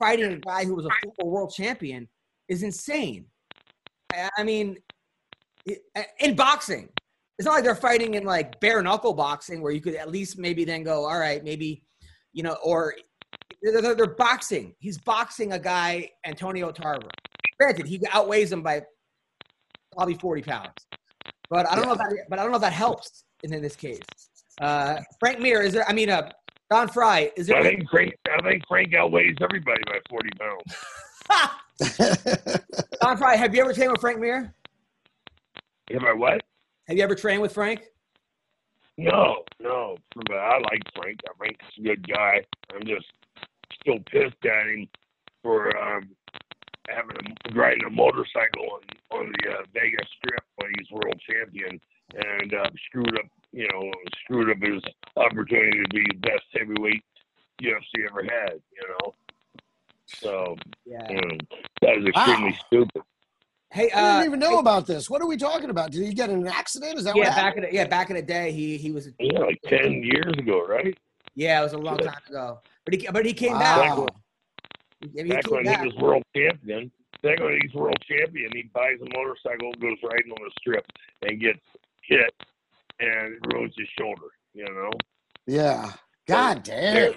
E: fighting a guy who was a former world champion is insane. I mean, in boxing, it's not like they're fighting in like bare knuckle boxing where you could at least maybe then go, all right, maybe, you know, or they're, they're, they're boxing. He's boxing a guy, Antonio Tarver. Granted, he outweighs him by probably 40 pounds. But I don't know if that, but I don't know if that helps in, in this case. Uh, Frank Mir, is there, I mean, uh, Don Frye, is there?
G: I think Frank. I think Frank outweighs everybody by forty pounds.
E: Don Frye, have you ever trained with Frank Mir?
G: Am I what?
E: Have you ever trained with Frank?
G: No, no. But I like Frank. Frank's a good guy. I'm just still pissed at him for um, having a, riding a motorcycle on on the uh, Vegas Strip when he's world champion and uh, screwed up. You know, screwed up his opportunity to be the best heavyweight UFC ever had. You know, so
E: Yeah.
G: that was extremely
F: Wow.
G: stupid.
E: Hey,
F: I
E: uh,
F: didn't even know
E: hey-
F: about this. What are we talking about? Did he get in an accident? Is that what
E: yeah,
F: happened?
E: back in the, yeah, back in the day, he he was
G: Yeah, like ten years ago, right?
E: yeah, it was a long
G: Yeah.
E: time ago. But he but he came
F: Wow.
E: back. I mean, he
G: Back
E: came
G: when
E: back.
G: he was world champion. Back when he's world champion, he buys a motorcycle, goes riding on the strip, and gets hit, and ruins his shoulder. You know.
F: Yeah. God damn.
G: There,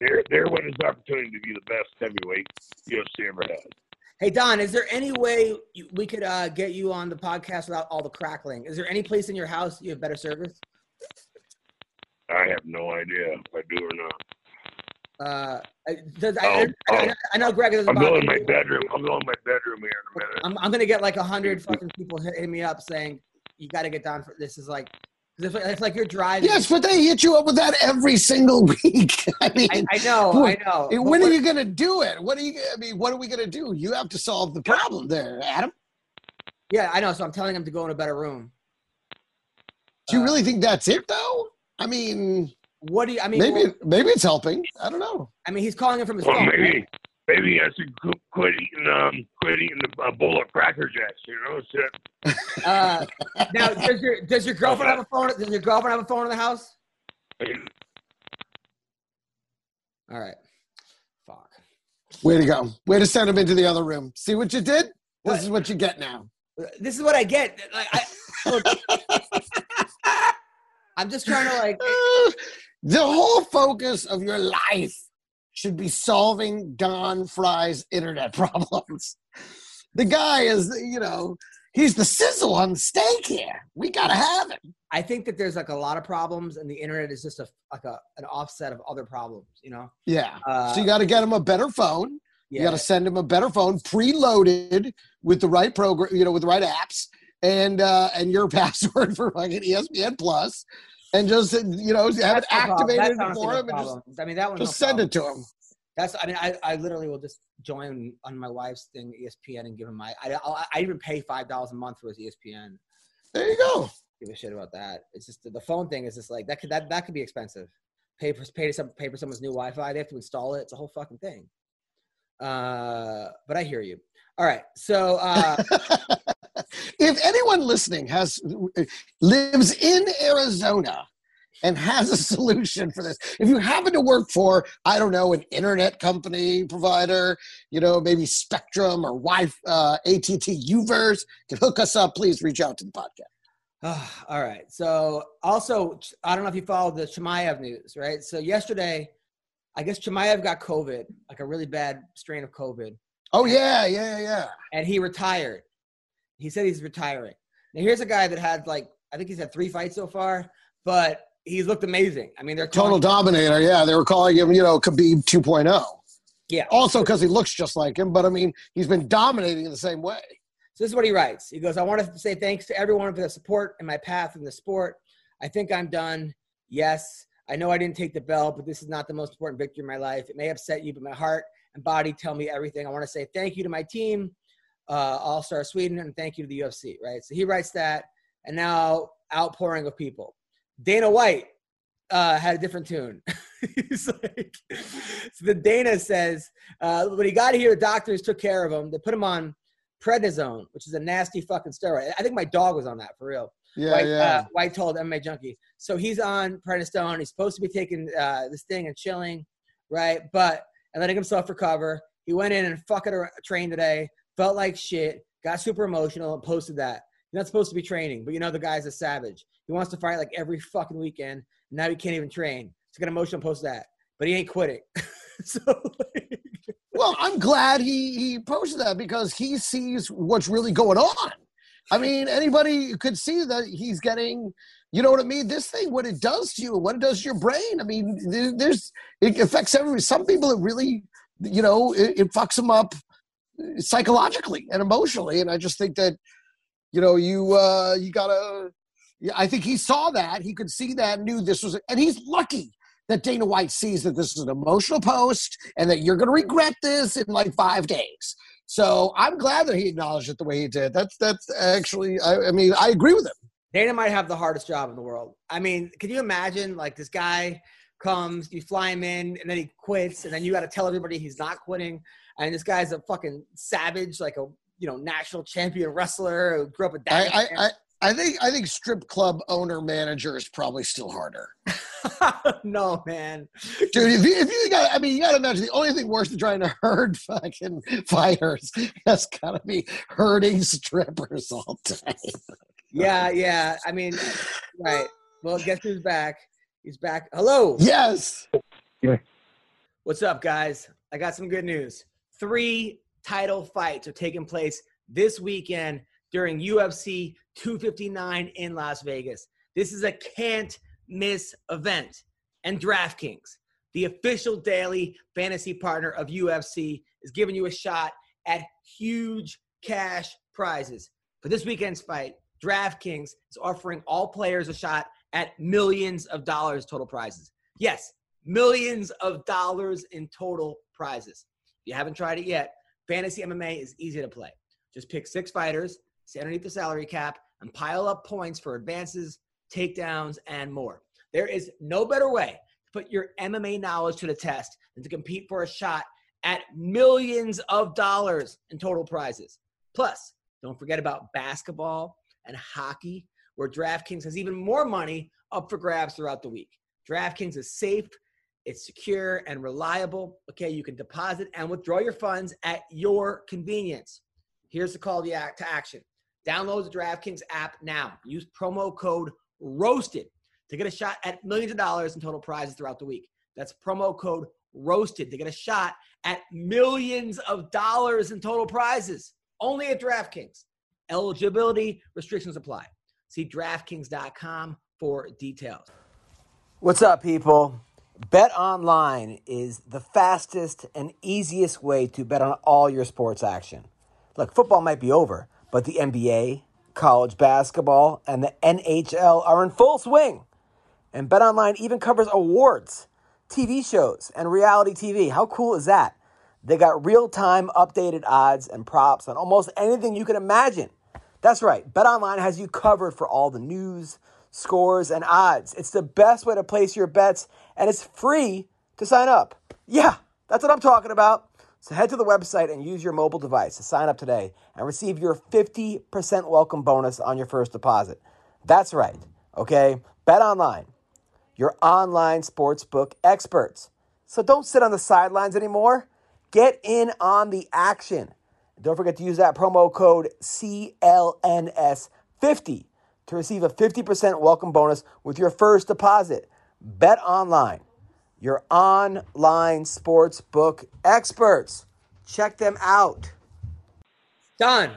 G: there, there went his opportunity to be the best heavyweight UFC ever had.
E: Hey Don, is there any way you, we could uh, get you on the podcast without all the crackling? Is there any place in your house you have better service?
G: I have no idea if I do or not.
E: Uh, I, does, I, I,
G: Oh,
E: I, know Greg doesn't
G: I'll go
E: bother
G: in my bedroom. I'll go in my bedroom here in a minute.
E: I'm, I'm gonna get like a hundred fucking people hit, hit me up saying you got to get Don for this. Is like, 'cause if, it's like you're driving.
F: Yes, but they hit you up with that every single week. I mean,
E: I, I know, I know. But
F: when are you going to do it? What are you? I mean, what are we going to do? You have to solve the problem there, Adam.
E: Yeah, I know. So I'm telling him to go in a better room.
F: Do you
E: Uh,
F: really think that's it, though? I mean,
E: What do you? I mean,
F: maybe
E: well,
F: maybe it's helping. I don't know.
E: I mean, he's calling him from his
G: Well,
E: phone. right?
G: Maybe, maybe I should quit eating, um, quit eating the uh, bowl of Cracker Jacks. You know, shit.
E: Uh, now, does your does your girlfriend have a phone? Does your girlfriend have a phone in the house? All right. Fuck.
F: Way to go. Way to send him into the other room. See what you did? This
E: What?
F: is what you get now.
E: This is what I get. Like, I, look, I'm just trying to like.
F: The whole focus of your life should be solving Don Frye's internet problems. The guy is, you know, he's the sizzle on the steak here. We gotta have him.
E: I think that there's like a lot of problems, and the internet is just a like a an offset of other problems. You know.
F: Yeah.
E: Uh,
F: so you got to get him a better phone. You got to send him a better phone, preloaded with the right program, you know, with the right apps, and uh, and your password for fucking ESPN Plus, and just you know have it
E: That's problem.
F: activated for
E: no
F: him, and just.
E: I mean, that one's
F: just
E: no
F: send it to him.
E: That's. I mean, I, I literally will just join on my wife's thing, ESPN, and give him my. I I'll, I even pay five dollars a month for his ESPN.
F: There you go.
E: Give a shit about that. It's just the phone thing is just like that. Could that that could be expensive. Pay for pay to some pay for someone's new Wi-Fi. They have to install it. It's a whole fucking thing. Uh, but I hear you. All right, so uh,
F: if anyone listening has lives in Arizona and has a solution for this, if you happen to work for, I don't know, an internet company provider, you know, maybe Spectrum or Wi uh, ATT Uverse, can hook us up. Please reach out to the podcast.
E: Ah, all right. So also, I don't know if you followed the Chimaev news, right? So yesterday, I guess Chimaev got COVID, like a really bad strain of COVID,
F: Oh yeah, yeah, yeah.
E: and he retired. He said he's retiring. Now here's a guy that had like I think he's had three fights so far, but he's looked amazing. I mean, they're
F: Total dominator. Yeah, they were calling him, you know, Khabib 2.0.
E: Yeah.
F: Also because he looks just like him, but I mean, he's been dominating in the same way.
E: So this is what he writes. He goes, I want to say thanks to everyone for the support in my path in the sport. I think I'm done. Yes, I know I didn't take the belt, but this is not the most important victory in my life. It may upset you, but my heart and body tell me everything. I want to say thank you to my team, uh, All Star Sweden, and thank you to the UFC, right? So he writes that, and now outpouring of people. Dana White uh, had a different tune. He's like, so the Dana says, uh, when he got here, the doctors took care of him. They put him on prednisone, which is a nasty fucking steroid. I think my dog was on that for real.
F: Yeah,
E: White,
F: yeah.
E: Uh, White told MMA Junkie. So he's on prednisone. He's supposed to be taking uh, this thing and chilling, right? But and letting himself recover. He went in and fucking a train today. Felt like shit. Got super emotional and posted that. You're not supposed to be training, but you know the guy's a savage. He wants to fight like every fucking weekend. Now he can't even train. So got emotional post that, but he ain't quitting. so like,
F: Well, I'm glad he he posted that because he sees what's really going on. I mean, anybody could see that he's getting, you know what I mean? This thing, what it does to you, what it does to your brain. I mean, there's it affects everybody. Some people it really, you know, it, it fucks them up psychologically and emotionally. And I just think that, you know, you uh you gotta. I think he saw that. He could see that, knew this was, and he's lucky that Dana White sees that this is an emotional post and that you're going to regret this in like five days. So I'm glad that he acknowledged it the way he did. That's that's actually, I, I mean, I agree with him.
E: Dana might have the hardest job in the world. I mean, can you imagine like this guy comes, you fly him in, and then he quits, and then you got to tell everybody he's not quitting, and this guy's a fucking savage, like a you know national champion wrestler who grew up with
F: I. I, I, I think I think strip club owner manager is probably still harder.
E: no man.
F: Dude, if you, if you got, I mean, you got to imagine the only thing worse than trying to herd fucking fighters has got to be herding strippers all day.
E: Yeah, yeah. I mean, right. Well, guess who's back? He's back. Hello.
F: Yes.
E: What's up, guys? I got some good news. Three title fights are taking place this weekend during UFC 259 in Las Vegas. This is a can't miss event. And DraftKings, the official daily fantasy partner of UFC, is giving you a shot at huge cash prizes. For this weekend's fight, DraftKings is offering all players a shot at millions of dollars total prizes. Yes, millions of dollars in total prizes. You haven't tried it yet, Fantasy MMA is easy to play. Just pick six fighters, stay underneath the salary cap, and pile up points for advances, takedowns, and more. There is no better way to put your MMA knowledge to the test than to compete for a shot at millions of dollars in total prizes. Plus, don't forget about basketball and hockey, where DraftKings has even more money up for grabs throughout the week. DraftKings is safe, it's secure and reliable. Okay, you can deposit and withdraw your funds at your convenience. Here's the call to action. Download the DraftKings app now. Use promo code ROASTED to get a shot at millions of dollars in total prizes throughout the week. That's promo code ROASTED to get a shot at millions of dollars in total prizes. Only at DraftKings. Eligibility restrictions apply. See DraftKings.com for details. What's up, people? Bet online is the fastest and easiest way to bet on all your sports action. Look, football might be over, but the NBA, college basketball, and the NHL are in full swing. And BetOnline even covers awards, TV shows, and reality TV. How cool is that? They got real-time updated odds and props on almost anything you can imagine. That's right. BetOnline has you covered for all the news, scores, and odds. It's the best way to place your bets, and it's free to sign up. Yeah, that's what I'm talking about. So head to the website and use your mobile device to sign up today and receive your 50% welcome bonus on your first deposit. That's right. Okay? Bet online. Your online sportsbook experts. So don't sit on the sidelines anymore. Get in on the action. Don't forget to use that promo code CLNS50 to receive a 50% welcome bonus with your first deposit. Bet online, your online sports book experts. Check them out. Done.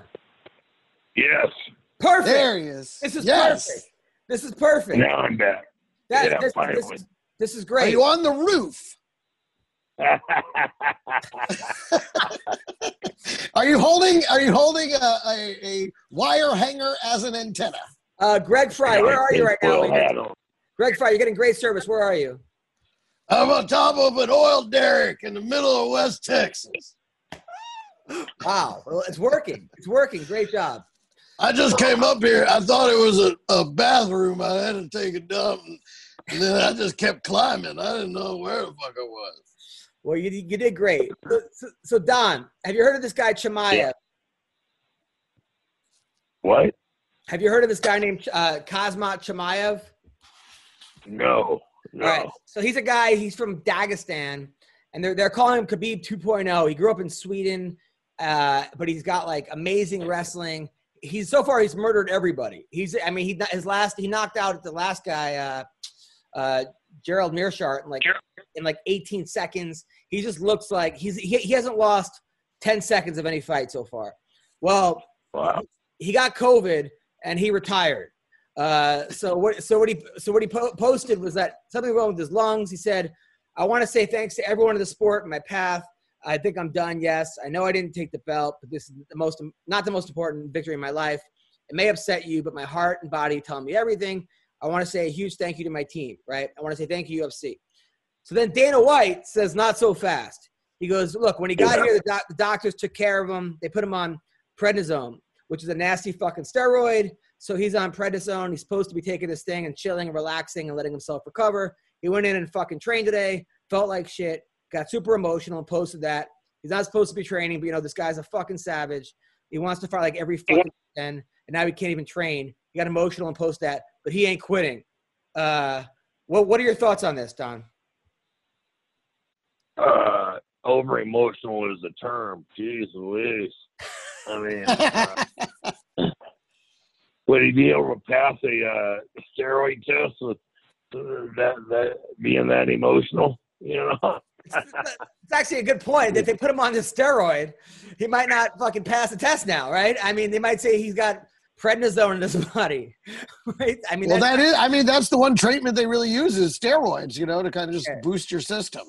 G: Yes.
E: Perfect.
F: There he is.
E: This is
F: yes.
E: perfect. This is perfect.
G: Now I'm back.
E: That-
G: yeah,
E: this,
G: finally.
E: this, this is great.
F: Are you on the roof? Are you holding? Are you holding a, a, a wire hanger as an antenna?
E: Uh, Greg Frye, where are you right now?
G: Tinfoil hat on.
E: Greg Frye, you're getting great service. Where are you?
F: I'm on top of an oil derrick in the middle of West Texas.
E: Wow. Well, it's working. It's working. Great job.
F: I just came up here. I thought it was a, a bathroom. I had to take a dump, and, and then I just kept climbing. I didn't know where the fuck I was.
E: Well, you, you did great. So, so, so, Don, have you heard of this guy Chimaya?
G: Yeah. What?
E: Have you heard of this guy named uh, Khamzat Chimaev?
G: No. No.
E: All right. So he's a guy. He's from Dagestan, and they're they're calling him Khabib 2.0. He grew up in Sweden, uh, but he's got like amazing wrestling. He's so far he's murdered everybody. He's I mean he his last he knocked out the last guy, uh, uh, Gerald Meerschaert, in like in like 18 seconds. He just looks like he's he, he hasn't lost 10 seconds of any fight so far. Well,
G: Wow.
E: he got COVID and he retired. Uh, so what? So what he so what he po- posted was that something wrong with his lungs. He said, "I want to say thanks to everyone in the sport, my path. I think I'm done. Yes, I know I didn't take the belt, but this is the most not the most important victory in my life. It may upset you, but my heart and body tell me everything. I want to say a huge thank you to my team. Right? I want to say thank you, UFC. So then Dana White says, "Not so fast." He goes, "Look, when he got here, the, doc- the doctors took care of him. They put him on prednisone, which is a nasty fucking steroid." So he's on prednisone. He's supposed to be taking this thing and chilling and relaxing and letting himself recover. He went in and fucking trained today, felt like shit, got super emotional and posted that. He's not supposed to be training, but you know, this guy's a fucking savage. He wants to fight like every fucking weekend, and now he can't even train. He got emotional and post that, but he ain't quitting. Uh, what What are your thoughts on this, Don?
G: Uh, over emotional is the term. Jeez Louise. I mean, uh, would he be able to pass a uh, steroid test with uh, that that being that emotional? You know.
E: It's actually a good point. If they put him on the steroid, he might not fucking pass the test now, right? I mean, they might say he's got prednisone in his body, right? I mean,
F: well, that is. I mean, that's the one treatment they really use is steroids. You know, to kind of just
E: Yeah.
F: boost your system.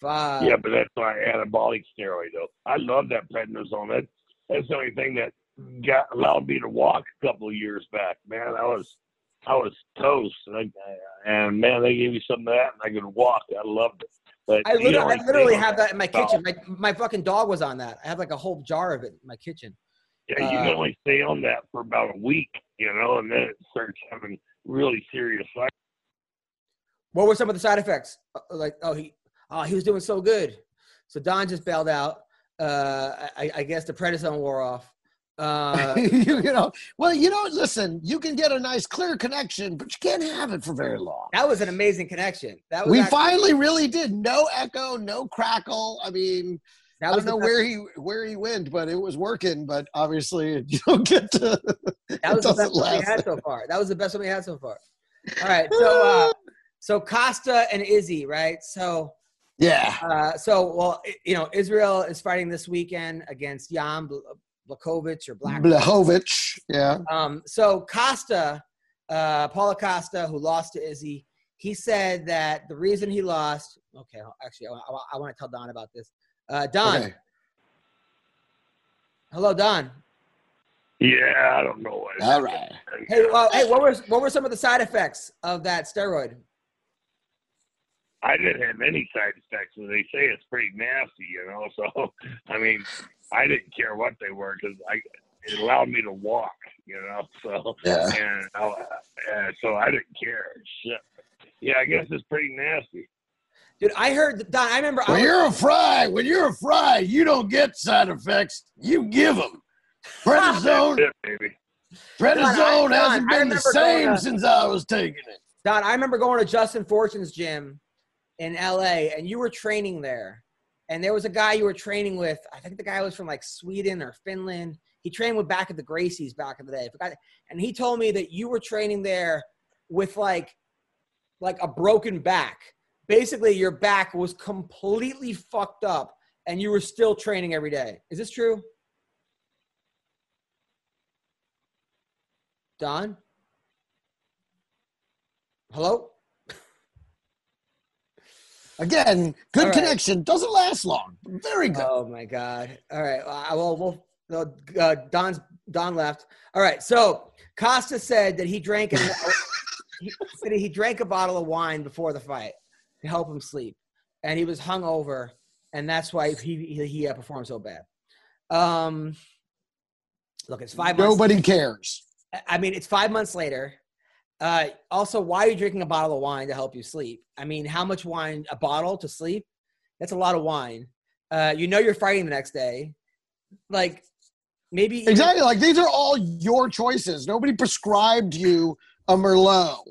E: Fuck.
G: Yeah, but that's why anabolic steroid though. I love that prednisone. That that's the only thing that got allowed me to walk a couple of years back. Man, I was I was toast, and, I, and man, they gave me some of that, and I could walk. I loved it. But
E: I literally, I literally have that in my kitchen. My, my fucking dog was on that. I have like a whole jar of it in my kitchen.
G: Yeah, you
E: uh,
G: can only stay on that for about a week, you know, and then it starts having really serious side.
E: What were some of the side effects? Uh, Like, oh, he, oh, he was doing so good. So Don just bailed out. Uh, I, I guess the prednisone wore off. Uh,
F: you, you know, well, you know, listen, you can get a nice clear connection, but you can't have it for very long.
E: that was an amazing connection. That was
F: We
E: act-
F: finally really did. No echo, no crackle. I mean,
E: that
F: I don't know where he where he went, but it was working. But obviously, you don't get to.
E: That was the best one we had so far. That was the best one we had so far. All right, so uh, so Costa and Izzy, right? So
F: Yeah.
E: uh, so well, you know, Israel is fighting this weekend against Jan Bl- Blakovic or Black.
F: Blahovic. Yeah.
E: Um, so Costa, uh, Paulo Costa, who lost to Izzy, he said that the reason he lost. Okay, actually, I, want to tell Don about this. Uh, Don,
F: Okay.
E: hello, Don.
G: Yeah, I don't know what.
F: All right.
E: Hey, well, hey, what were what were some of the side effects of that steroid?
G: I didn't have any side effects, and they say it's pretty nasty, you know. So, I mean, I didn't care what they were because I it allowed me to walk, you know. So,
F: Yeah.
G: and uh, so I didn't care. Shit. Yeah, I guess it's pretty nasty.
E: Dude, I heard that Don. I remember. I
F: When
E: was-
F: you're a fry, when you're a fry, you don't get side effects. You give them. Prednisone,
G: Shit, baby.
F: prednisone
E: Don, I
F: hasn't been the same
E: to-
F: since I was taking it.
E: Don, I remember going to Justin Fortune's gym in LA and you were training there. And there was a guy you were training with. I think the guy was from like Sweden or Finland. He trained with back at the Gracies back in the day. And he told me that you were training there with like like a broken back. Basically, your back was completely fucked up and you were still training every day. Is this true? Don? Hello?
F: Again, good
E: right.
F: connection doesn't last long. Very good.
E: Oh my god! All right. Uh, well, we'll uh, Don's Don left. All right. So Costa said that he drank a, he said he drank a bottle of wine before the fight to help him sleep, and he was hungover, and that's why he he, he uh, performed so bad. Um, look, it's five. months-
F: Nobody cares.
E: I mean, it's five months later. Uh, also, why are you drinking a bottle of wine to help you sleep? I mean, how much wine? A bottle to sleep? That's a lot of wine. Uh, you know you're fighting the next day. Like, maybe
F: Exactly. Like these are all your choices. Nobody prescribed you a Merlot.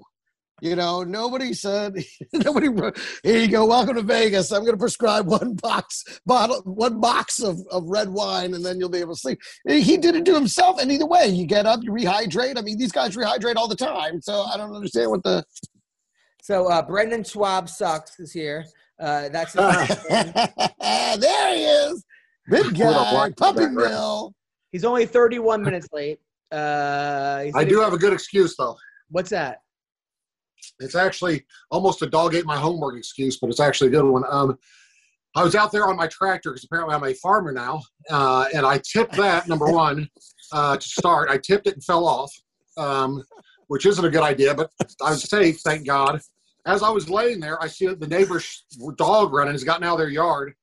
F: You know, nobody said, nobody, here you go, welcome to Vegas. I'm going to prescribe one box, bottle, one box of, of red wine, and then you'll be able to sleep. He did it to himself. And either way, you get up, you rehydrate. I mean, these guys rehydrate all the time. So I don't understand what the.
E: So uh, Brendan Schaub sucks is here. Uh, that's
F: there he is. Big guy,
H: what?
F: puppy mill.
E: he's only 31 minutes late. Uh,
H: I do have a good excuse though.
E: What's that?
H: It's actually almost a dog ate my homework excuse, but it's actually a good one. Um, I was out there on my tractor because apparently I'm a farmer now, uh, and I tipped that number one uh, to start. I tipped it and fell off, um, which isn't a good idea, but I was safe, thank God. As I was laying there, I see the neighbor's dog running. Has gotten out of their yard.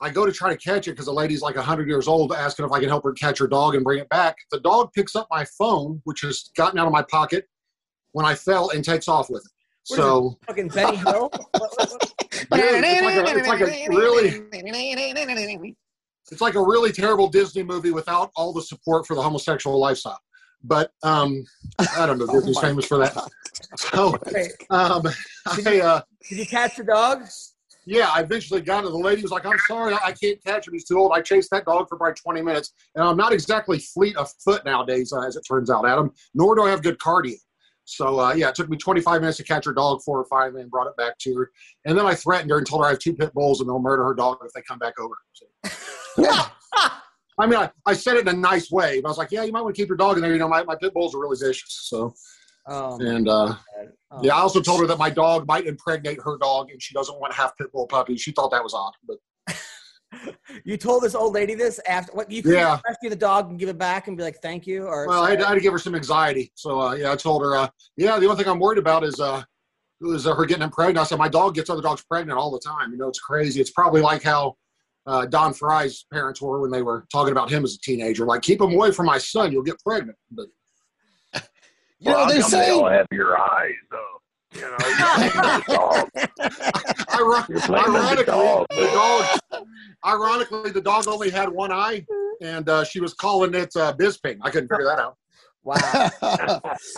H: I go to try to catch it because the lady's like 100 years old, asking if I can help her catch her dog and bring it back. The dog picks up my phone, which has gotten out of my pocket when I fell, and takes off with it.
E: What
H: So.
E: Fucking Benny Hill?
H: Dude, it's like a, it's like a really it's like a really terrible Disney movie without all the support for the homosexual lifestyle. But um, I don't know.
F: Oh
H: Disney's
F: my
H: famous for that. So um, I, uh,
E: did you catch the dog?
H: yeah, I eventually got it. The lady was like, "I'm sorry, I can't catch him. He's too old." I chased that dog for probably 20 minutes, and I'm not exactly fleet of foot nowadays, uh, as it turns out, Adam. Nor do I have good cardio. So uh, yeah, it took me 25 minutes to catch her dog for her finally, and brought it back to her. And then I threatened her and told her I have two pit bulls and they'll murder her dog if they come back over. So,
F: Yeah.
H: I mean, I, I said it in a nice way, but I was like, "Yeah, you might want to keep your dog in there. You know, my, my pit bulls are really vicious." So
E: Oh,
H: and uh,
E: Oh.
H: yeah, I also told her that my dog might impregnate her dog, and she doesn't want half pit bull puppies. She thought that was odd, but
E: You told this old lady this after what? You could
H: Yeah.
E: rescue the dog and give it back and be like, "Thank you," or
H: well, I had, I had to give her some anxiety. So uh, yeah, I told her, uh, yeah, the only thing I'm worried about is uh, is uh, her getting pregnant. I said my dog gets other dogs pregnant all the time. You know, it's crazy. It's probably like how uh, Don Frye's parents were when they were talking about him as a teenager. Like, keep him away from my son, you'll get pregnant. But
F: You know, they
G: how come
F: say
G: all have your eyes though. You know, you're the dog.
H: Iron-
G: You're playing with the
H: ironically,
G: dog.
H: the dog, ironically, the dog only had one eye, and uh, she was calling it uh, Bisping. I couldn't figure that out.
E: wow.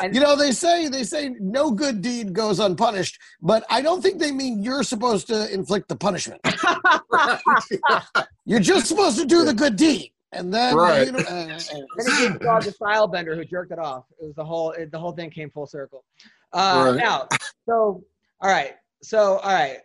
F: you know, they say they say no good deed goes unpunished, but I don't think they mean you're supposed to inflict the punishment. You're just supposed to do the good deed, and then
H: Right.
F: you know, uh,
E: Then he gave the dog a Stylebender who jerked it off. It was the whole it, the whole thing came full circle. Uh,
H: Right.
E: Now, so all right, so all right,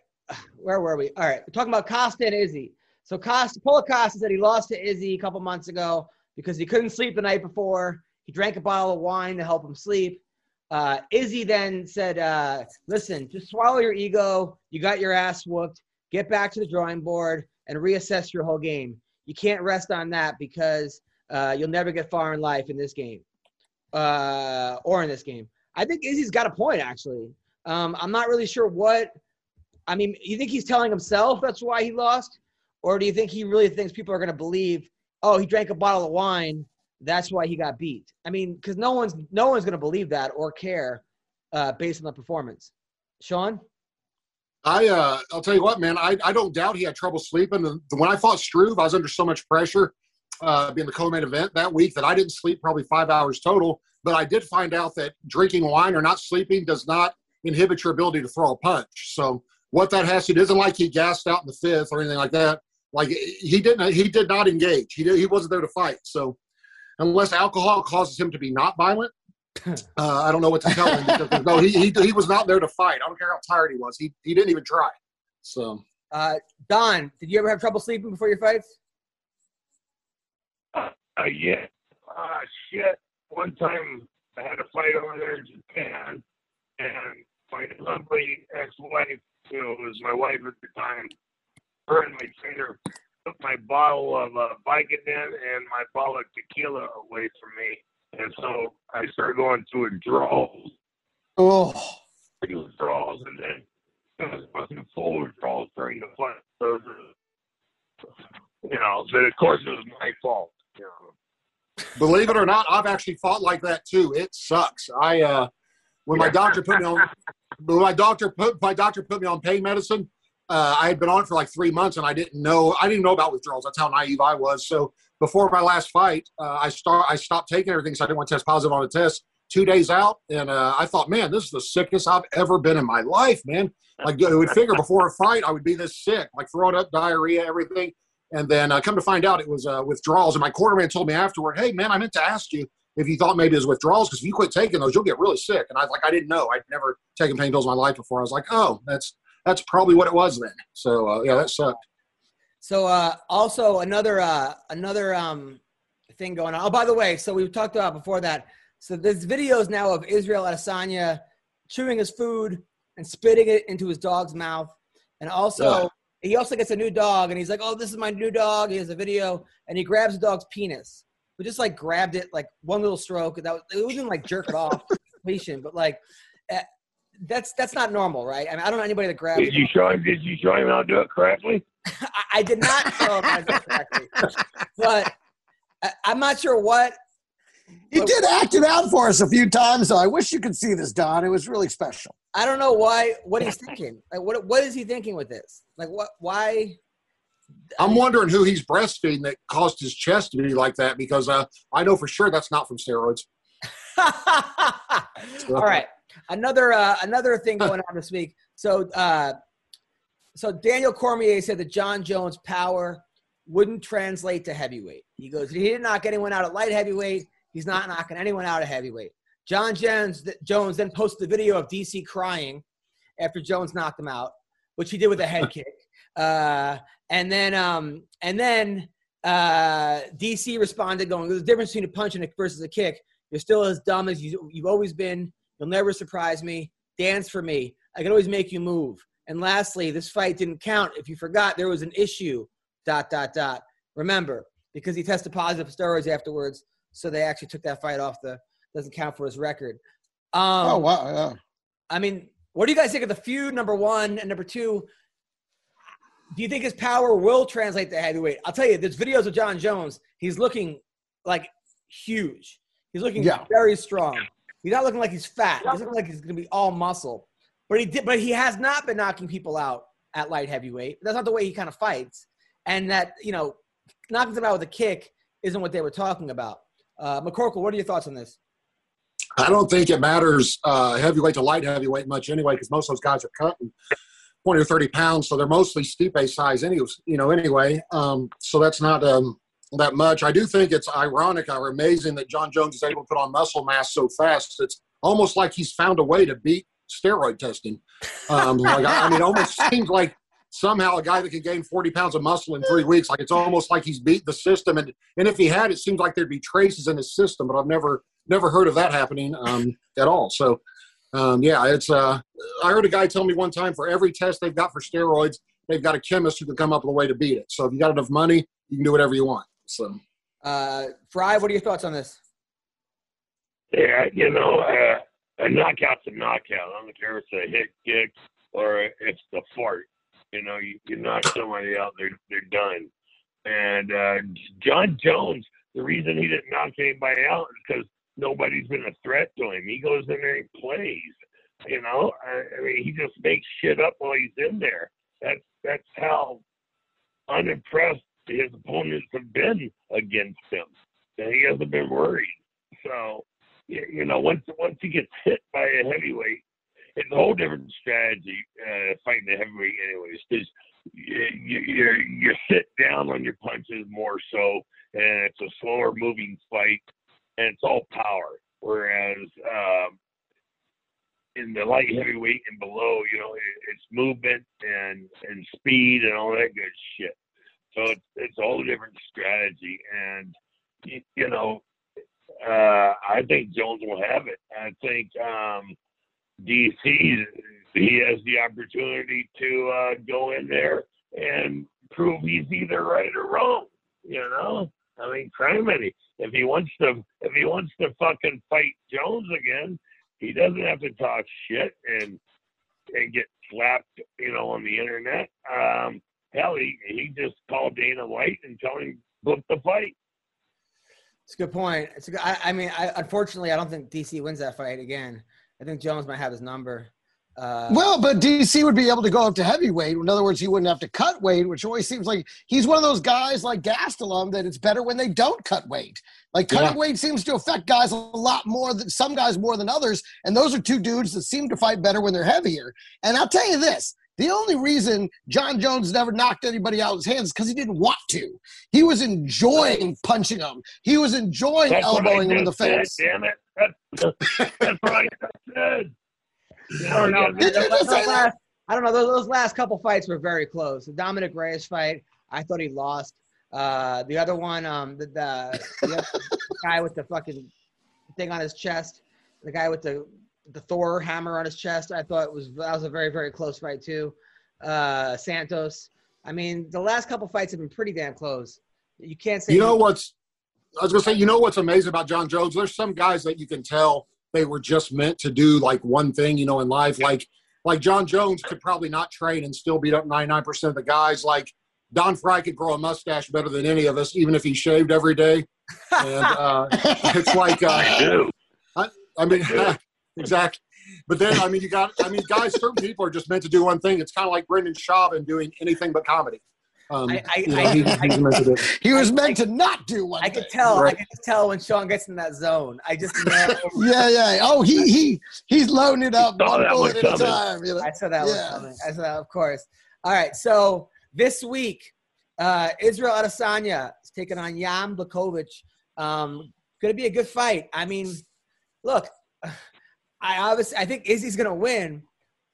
E: where were we? All right, we're talking about Costa and Izzy. So Costa, Paulo Costa said he lost to Izzy a couple months ago because he couldn't sleep the night before. He drank a bottle of wine to help him sleep. Uh, Izzy then said, uh, "Listen, just swallow your ego. You got your ass whooped. Get back to the drawing board and reassess your whole game. You can't rest on that because uh, you'll never get far in life in this game uh, or in this game. I think Izzy's got a point, actually. Um, I'm not really sure what. I mean, you think he's telling himself that's why he lost? Or do you think he really thinks people are going to believe, oh, he drank a bottle of wine, that's why he got beat? I mean, because no one's no one's going to believe that or care uh, based on the performance. Sean?
H: I uh, I'll tell you what, man. I, I don't doubt he had trouble sleeping. When I fought Struve, I was under so much pressure, uh, being the co-main event that week, that I didn't sleep probably five hours total. But I did find out that drinking wine or not sleeping does not inhibit your ability to throw a punch. So what that has to do isn't like he gassed out in the fifth or anything like that. Like he didn't, he did not engage. He did, he wasn't there to fight. So unless alcohol causes him to be not violent, uh, I don't know what to tell him. Because, no, he, he he was not there to fight. I don't care how tired he was. He he didn't even try. So
E: Uh, Don, did you ever have trouble sleeping before your fights?
G: Uh, yeah. Ah, shit. One time I had a fight over there in Japan, and my lovely ex-wife, you know, was my wife at the time, her and my trainer took my bottle of uh, Vicodin and my bottle of tequila away from me. And so I started going through withdrawals,
F: oh,
G: withdrawals, and then I was fucking full withdrawals during the fight. So, you know, but of course it was my fault. You know.
H: Believe it or not, I've actually fought like that too. It sucks. I uh, when my doctor put me on, when my doctor put my doctor put me on pain medicine. Uh, I had been on it for like three months, and I didn't know I didn't know about withdrawals. That's how naive I was. So before my last fight, uh, I start I stopped taking everything, so I didn't want to test positive on a test. Two days out, and uh, I thought, man, this is the sickest I've ever been in my life, man. Like I would figure before a fight, I would be this sick, like throwing up diarrhea, everything. And then uh, come to find out, it was uh, withdrawals. And my quarterman told me afterward, "Hey, man, I meant to ask you if you thought maybe it was withdrawals because if you quit taking those, you'll get really sick." And I was like, "I didn't know. I'd never taken pain pills in my life before." I was like, "Oh, that's that's probably what it was then." So uh, yeah, that sucked.
E: So uh, also another uh, another um, thing going on. Oh, by the way, so we talked about before that. So there's videos now of Israel Adesanya chewing his food and spitting it into his dog's mouth, and also
H: Ugh.
E: He also gets a new dog, and he's like, "Oh, this is my new dog." He has a video, and he grabs the dog's penis. We just like grabbed it like one little stroke. That was, it wasn't like jerk it off, patient, but like. eh, That's that's not normal, right? I mean, I don't know anybody that grabs.
G: Did you show him? Did you show him how to do it correctly?
E: I, I did not show him how to do it correctly, but I, I'm not sure what.
F: he did act it out for us a few times. So I wish you could see this, Don. It was really special.
E: I don't know why. What he's thinking? Like, what what is he thinking with this? Like, what? Why?
H: I'm wondering who he's breastfeeding that caused his chest to be like that because uh, I know for sure that's not from steroids.
E: All right, another uh, another thing going on this week. So, uh, so Daniel Cormier said that John Jones' power wouldn't translate to heavyweight. He goes, he didn't knock anyone out at light heavyweight. He's not knocking anyone out at heavyweight. John Jones, Jones then posted a video of DC crying after Jones knocked him out, which he did with a head kick. Uh, and then, um, and then uh, DC responded, going, "There's a difference between a punch and a versus a kick. You're still as dumb as you, you've always been. You'll never surprise me. Dance for me. I can always make you move." And lastly, this fight didn't count. If you forgot, there was an issue. Dot dot dot. Remember, because he tested positive for steroids afterwards, so they actually took that fight off the doesn't count for his record. Um,
F: oh wow! Yeah.
E: I mean, what do you guys think of the feud? Number one and number two. Do you think his power will translate to heavyweight? I'll tell you, there's videos of John Jones. He's looking like huge. He's looking
F: Yeah.
E: very strong. He's not looking like he's fat. He's looking like he's going to be all muscle. But he did. But he has not been knocking people out at light heavyweight. That's not the way he kind of fights. And that you know, knocking them out with a kick isn't what they were talking about. Uh, McCorkle, what are your thoughts on this?
H: I don't think it matters uh, heavyweight to light heavyweight much anyway, because most of those guys are cutting twenty or thirty pounds, so they're mostly Stipe size, anyway. You know, anyway. Um, so that's not um, that much. I do think it's ironic or amazing that John Jones is able to put on muscle mass so fast. It's almost like he's found a way to beat steroid testing. Um, like I, I mean, it almost seems like somehow a guy that can gain 40 pounds of muscle in three weeks, like it's almost like he's beat the system. And and if he had, it seems like there'd be traces in his system, but I've never never heard of that happening um, at all. So um, yeah, it's. Uh, I heard a guy tell me one time for every test they've got for steroids, they've got a chemist who can come up with a way to beat it. So if you got enough money, you can do whatever you want. So
E: Uh, Frye, what are your thoughts on this?
G: Yeah, you know, uh, a knockout's a knockout. I don't care if it's a hit kick or it's the fart. You know, you, you knock somebody out, they're they're done. And uh, John Jones, the reason he didn't knock anybody out is because nobody's been a threat to him. He goes in there and plays. You know, I, I mean, he just makes shit up while he's in there. That's that's how unimpressed his opponents have been against him. And he hasn't been worried. So, you, know, once once he gets hit by a heavyweight, it's a whole different strategy uh, fighting a heavyweight, anyways. Because you, you you you sit down on your punches more so, and it's a slower moving fight, and it's all power. Whereas um, in the light heavyweight and below, you know, it, it's movement and and speed and all that good shit. So it's it's all a different strategy, and you, you know, uh, I think Jones will have it. I think um, DC he has the opportunity to uh, go in there and prove he's either right or wrong. You know, I mean, criminy. If he wants to, if he wants to fucking fight Jones again, he doesn't have to talk shit and and get slapped, you know, on the internet. Um, hell, he he just called Dana White and tell him book the fight.
E: It's a good point. It's a good, I, I mean, I, unfortunately, I don't think DC wins that fight again. I think Jones might have his number. Uh,
F: Well, but DC would be able to go up to heavyweight. In other words, he wouldn't have to cut weight, which always seems like he's one of those guys like Gastelum that it's better when they don't cut weight. Like cutting
H: Yeah.
F: weight seems to affect guys a lot more than some guys more than others, and those are two dudes that seem to fight better when they're heavier. And I'll tell you this. The only reason John Jones never knocked anybody out of his hands is because he didn't want to. He was enjoying punching them. He was enjoying
G: That's
F: elbowing them in the
G: just said,
F: face.
G: Damn it! That's, right. that's what I said. You
E: I don't know.
G: know,
F: Did you
E: Those
F: just say that?
E: last- I don't know. Those, those last couple fights were very close. The Dominick Reyes fight, I thought he lost. Uh, the other one, um, the, the, the guy with the fucking thing on his chest, the guy with the the Thor hammer on his chest, I thought was that was a very very close fight too. Uh, Santos. I mean, the last couple fights have been pretty damn close. You can't say
H: you know what's I was gonna say, you know what's amazing about John Jones? There's some guys that you can tell they were just meant to do like one thing, you know, in life. Like like John Jones could probably not train and still beat up 99% of the guys. Like Don Frye could grow a mustache better than any of us, even if he shaved every day. And uh, it's like, uh,
G: Dude,
H: I mean, exactly. But then, I mean, you got, I mean, guys, certain people are just meant to do one thing. It's kind of like Brendan Schaub and doing anything but comedy. Um,
E: I- I-
H: you know,
E: I-
H: he,
E: I-
H: he's meant to do.
F: He was meant to not do one.
E: I could
F: thing.
E: tell. I could tell when Sean gets in that zone. I just know.
F: Yeah, yeah. Oh, he he he's loading it up
G: saw
F: one bullet at a time. You know?
E: I saw that one
F: Yeah.
E: coming. I saw that, of course. All right. So this week, uh, Israel Adesanya is taking on Jan Blachowicz. Um, going to be a good fight. I mean, look, I obviously I think Izzy's going to win,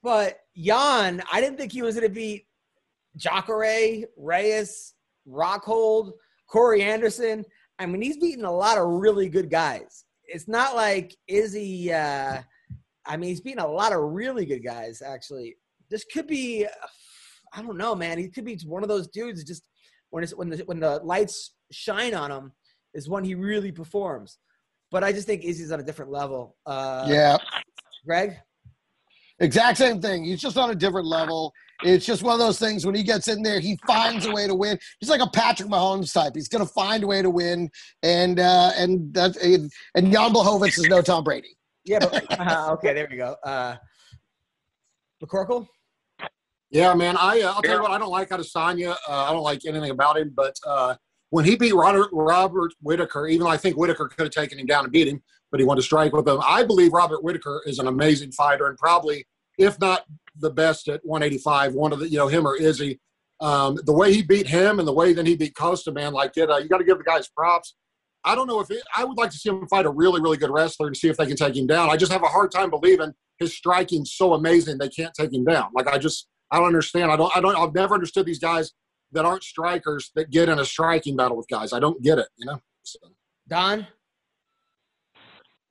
E: but Jan, I didn't think he was going to beat Jacare, Reyes, Rockhold, Corey Anderson. I mean, he's beaten a lot of really good guys. It's not like Izzy. Uh, I mean, he's beaten a lot of really good guys. Actually, this could be. I don't know, man. He could be one of those dudes. Just when it's when the when the lights shine on him is when he really performs. But I just think Izzy's on a different level. Uh,
F: yeah,
E: Greg.
F: exact same thing. He's just on a different level. It's just one of those things when he gets in there, he finds a way to win. He's like a Patrick Mahomes type. He's going to find a way to win, and uh, and that and, and Jan Blachowicz is no Tom Brady.
E: Yeah. But, uh, okay. There we go. Uh, McCorkle.
H: Yeah, man. I uh, I'll tell you what. I don't like Adesanya. Uh, I don't like anything about him. But uh, when he beat Robert, Robert Whitaker, even though I think Whitaker could have taken him down and beat him, but he wanted to strike with him. I believe Robert Whitaker is an amazing fighter and probably, if not the best at 185, one of the you know him or Izzy. Um, the way he beat him and the way that he beat Costa, man, like it, uh, you got to give the guys props. I don't know if it, I would like to see him fight a really, really good wrestler and see if they can take him down. I just have a hard time believing his striking's so amazing they can't take him down. Like I just I don't understand. I don't I don't I've never understood these guys that aren't strikers that get in a striking battle with guys. I don't get it, you know. So.
E: Don.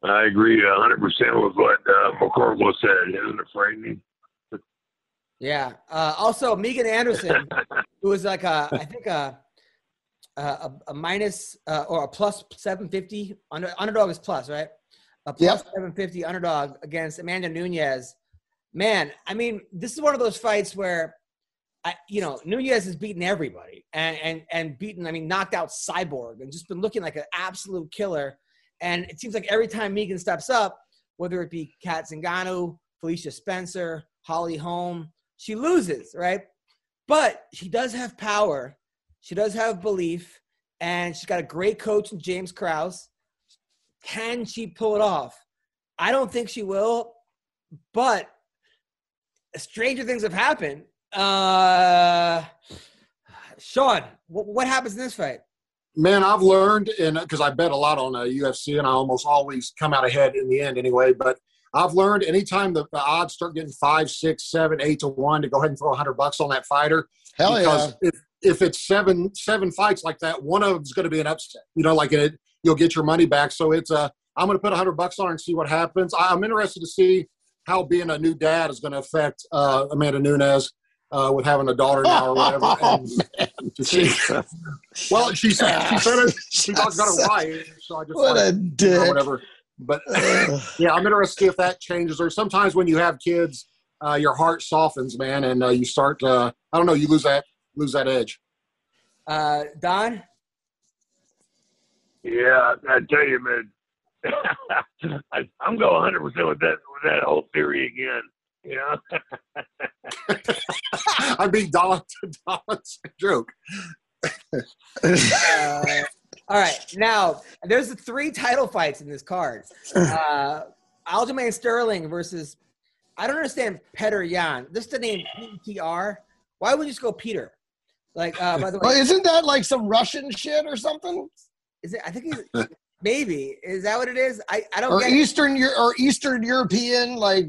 G: I agree 100% with what uh, McCorkle said. Isn't it frightening?
E: Yeah. Uh, also, Megan Anderson, who was like a, I think a, a, a minus uh, or a plus 750. Under, underdog is plus, right? A plus
F: Yep.
E: 750 underdog against Amanda Nunes. Man, I mean, this is one of those fights where, I, you know, Nunes has beaten everybody and, and, and beaten, I mean, knocked out Cyborg and just been looking like an absolute killer. And it seems like every time Megan steps up, whether it be Cat Zingano, Felicia Spencer, Holly Holm, she loses, right? But she does have power. She does have belief, and she's got a great coach in James Krause. Can she pull it off? I don't think she will, but stranger things have happened. Uh, Sean, what, what happens in this fight?
H: Man, I've learned, and because I bet a lot on uh, UFC, and I almost always come out ahead in the end anyway. But I've learned anytime the, the odds start getting five, six, seven, eight to one, to go ahead and throw a hundred bucks on that fighter.
F: Hell yeah.
H: if if it's seven seven fights like that, one of them's going to be an upset. You know, like it, you'll get your money back. So it's uh, I'm going to put a hundred bucks on and see what happens. I, I'm interested to see how being a new dad is going to affect uh, Amanda Nunes uh, with having a daughter now or whatever.
F: Oh,
H: And to see- well, she said she said it. She talks about her wife, so I just
F: What
H: like,
F: a
H: you know, whatever. But yeah, I'm interested to see if that changes. Or sometimes when you have kids, uh, your heart softens, man, and uh, you start. Uh, I don't know. You lose that lose that edge.
E: Uh, Don?
G: Yeah, I tell you, man. I, I'm going 100 percent with that with that whole theory again. You know,
H: I beat Don to Don's joke.
E: All right, now there's the three title fights in this card. Uh, Aljamain Sterling versus I don't understand Peter Yan. This is the name PTR. Why would you just go Peter? Like, uh, by the
F: Well,
E: way,
F: isn't that like some Russian shit or something?
E: is it? I think he's maybe. Is that what it is? I, I don't
F: Or
E: get it.
F: Eastern Eu- or Eastern European like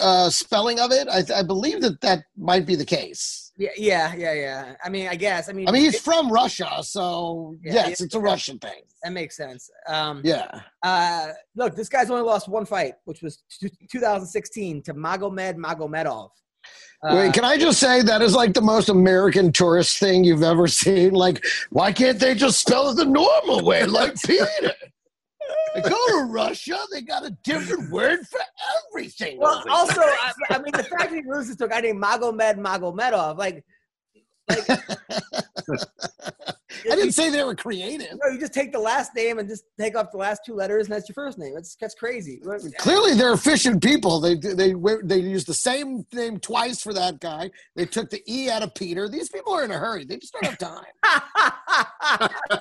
F: uh, spelling of it? I, I believe that that might be the case.
E: Yeah, yeah, yeah, yeah. I mean, I guess. I mean,
F: I mean, he's
E: it-
F: from Russia, so
E: Yeah,
F: yes, it's a Russian thing.
E: that makes sense. Um,
F: Yeah.
E: Uh, look, this guy's only lost one fight, which was t- 2016 to Magomed Magomedov. Uh,
F: Wait, can I just say that is like the most American tourist thing you've ever seen? Like, why can't they just spell it the normal way, like Peter? They go to Russia, they got a different word for everything.
E: well, also, I, I mean, the fact that he loses to a guy named Magomed Magomedov, like, like
F: I didn't say they were creative.
E: No, you just take the last name and just take off the last two letters, and that's your first name. That's that's crazy.
F: Clearly, they're efficient people. They they they used the same name twice for that guy. They took the e out of Peter. These people are in a hurry. They just don't have time.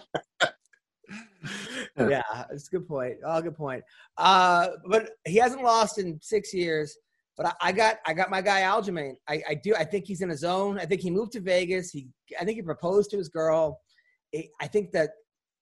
E: yeah, it's a good point. Oh, good point. Uh, but he hasn't lost in six years. But I, I got I got my guy Aljamain. I, I do. I think he's in a zone. I think he moved to Vegas. He I think he proposed to his girl. I think that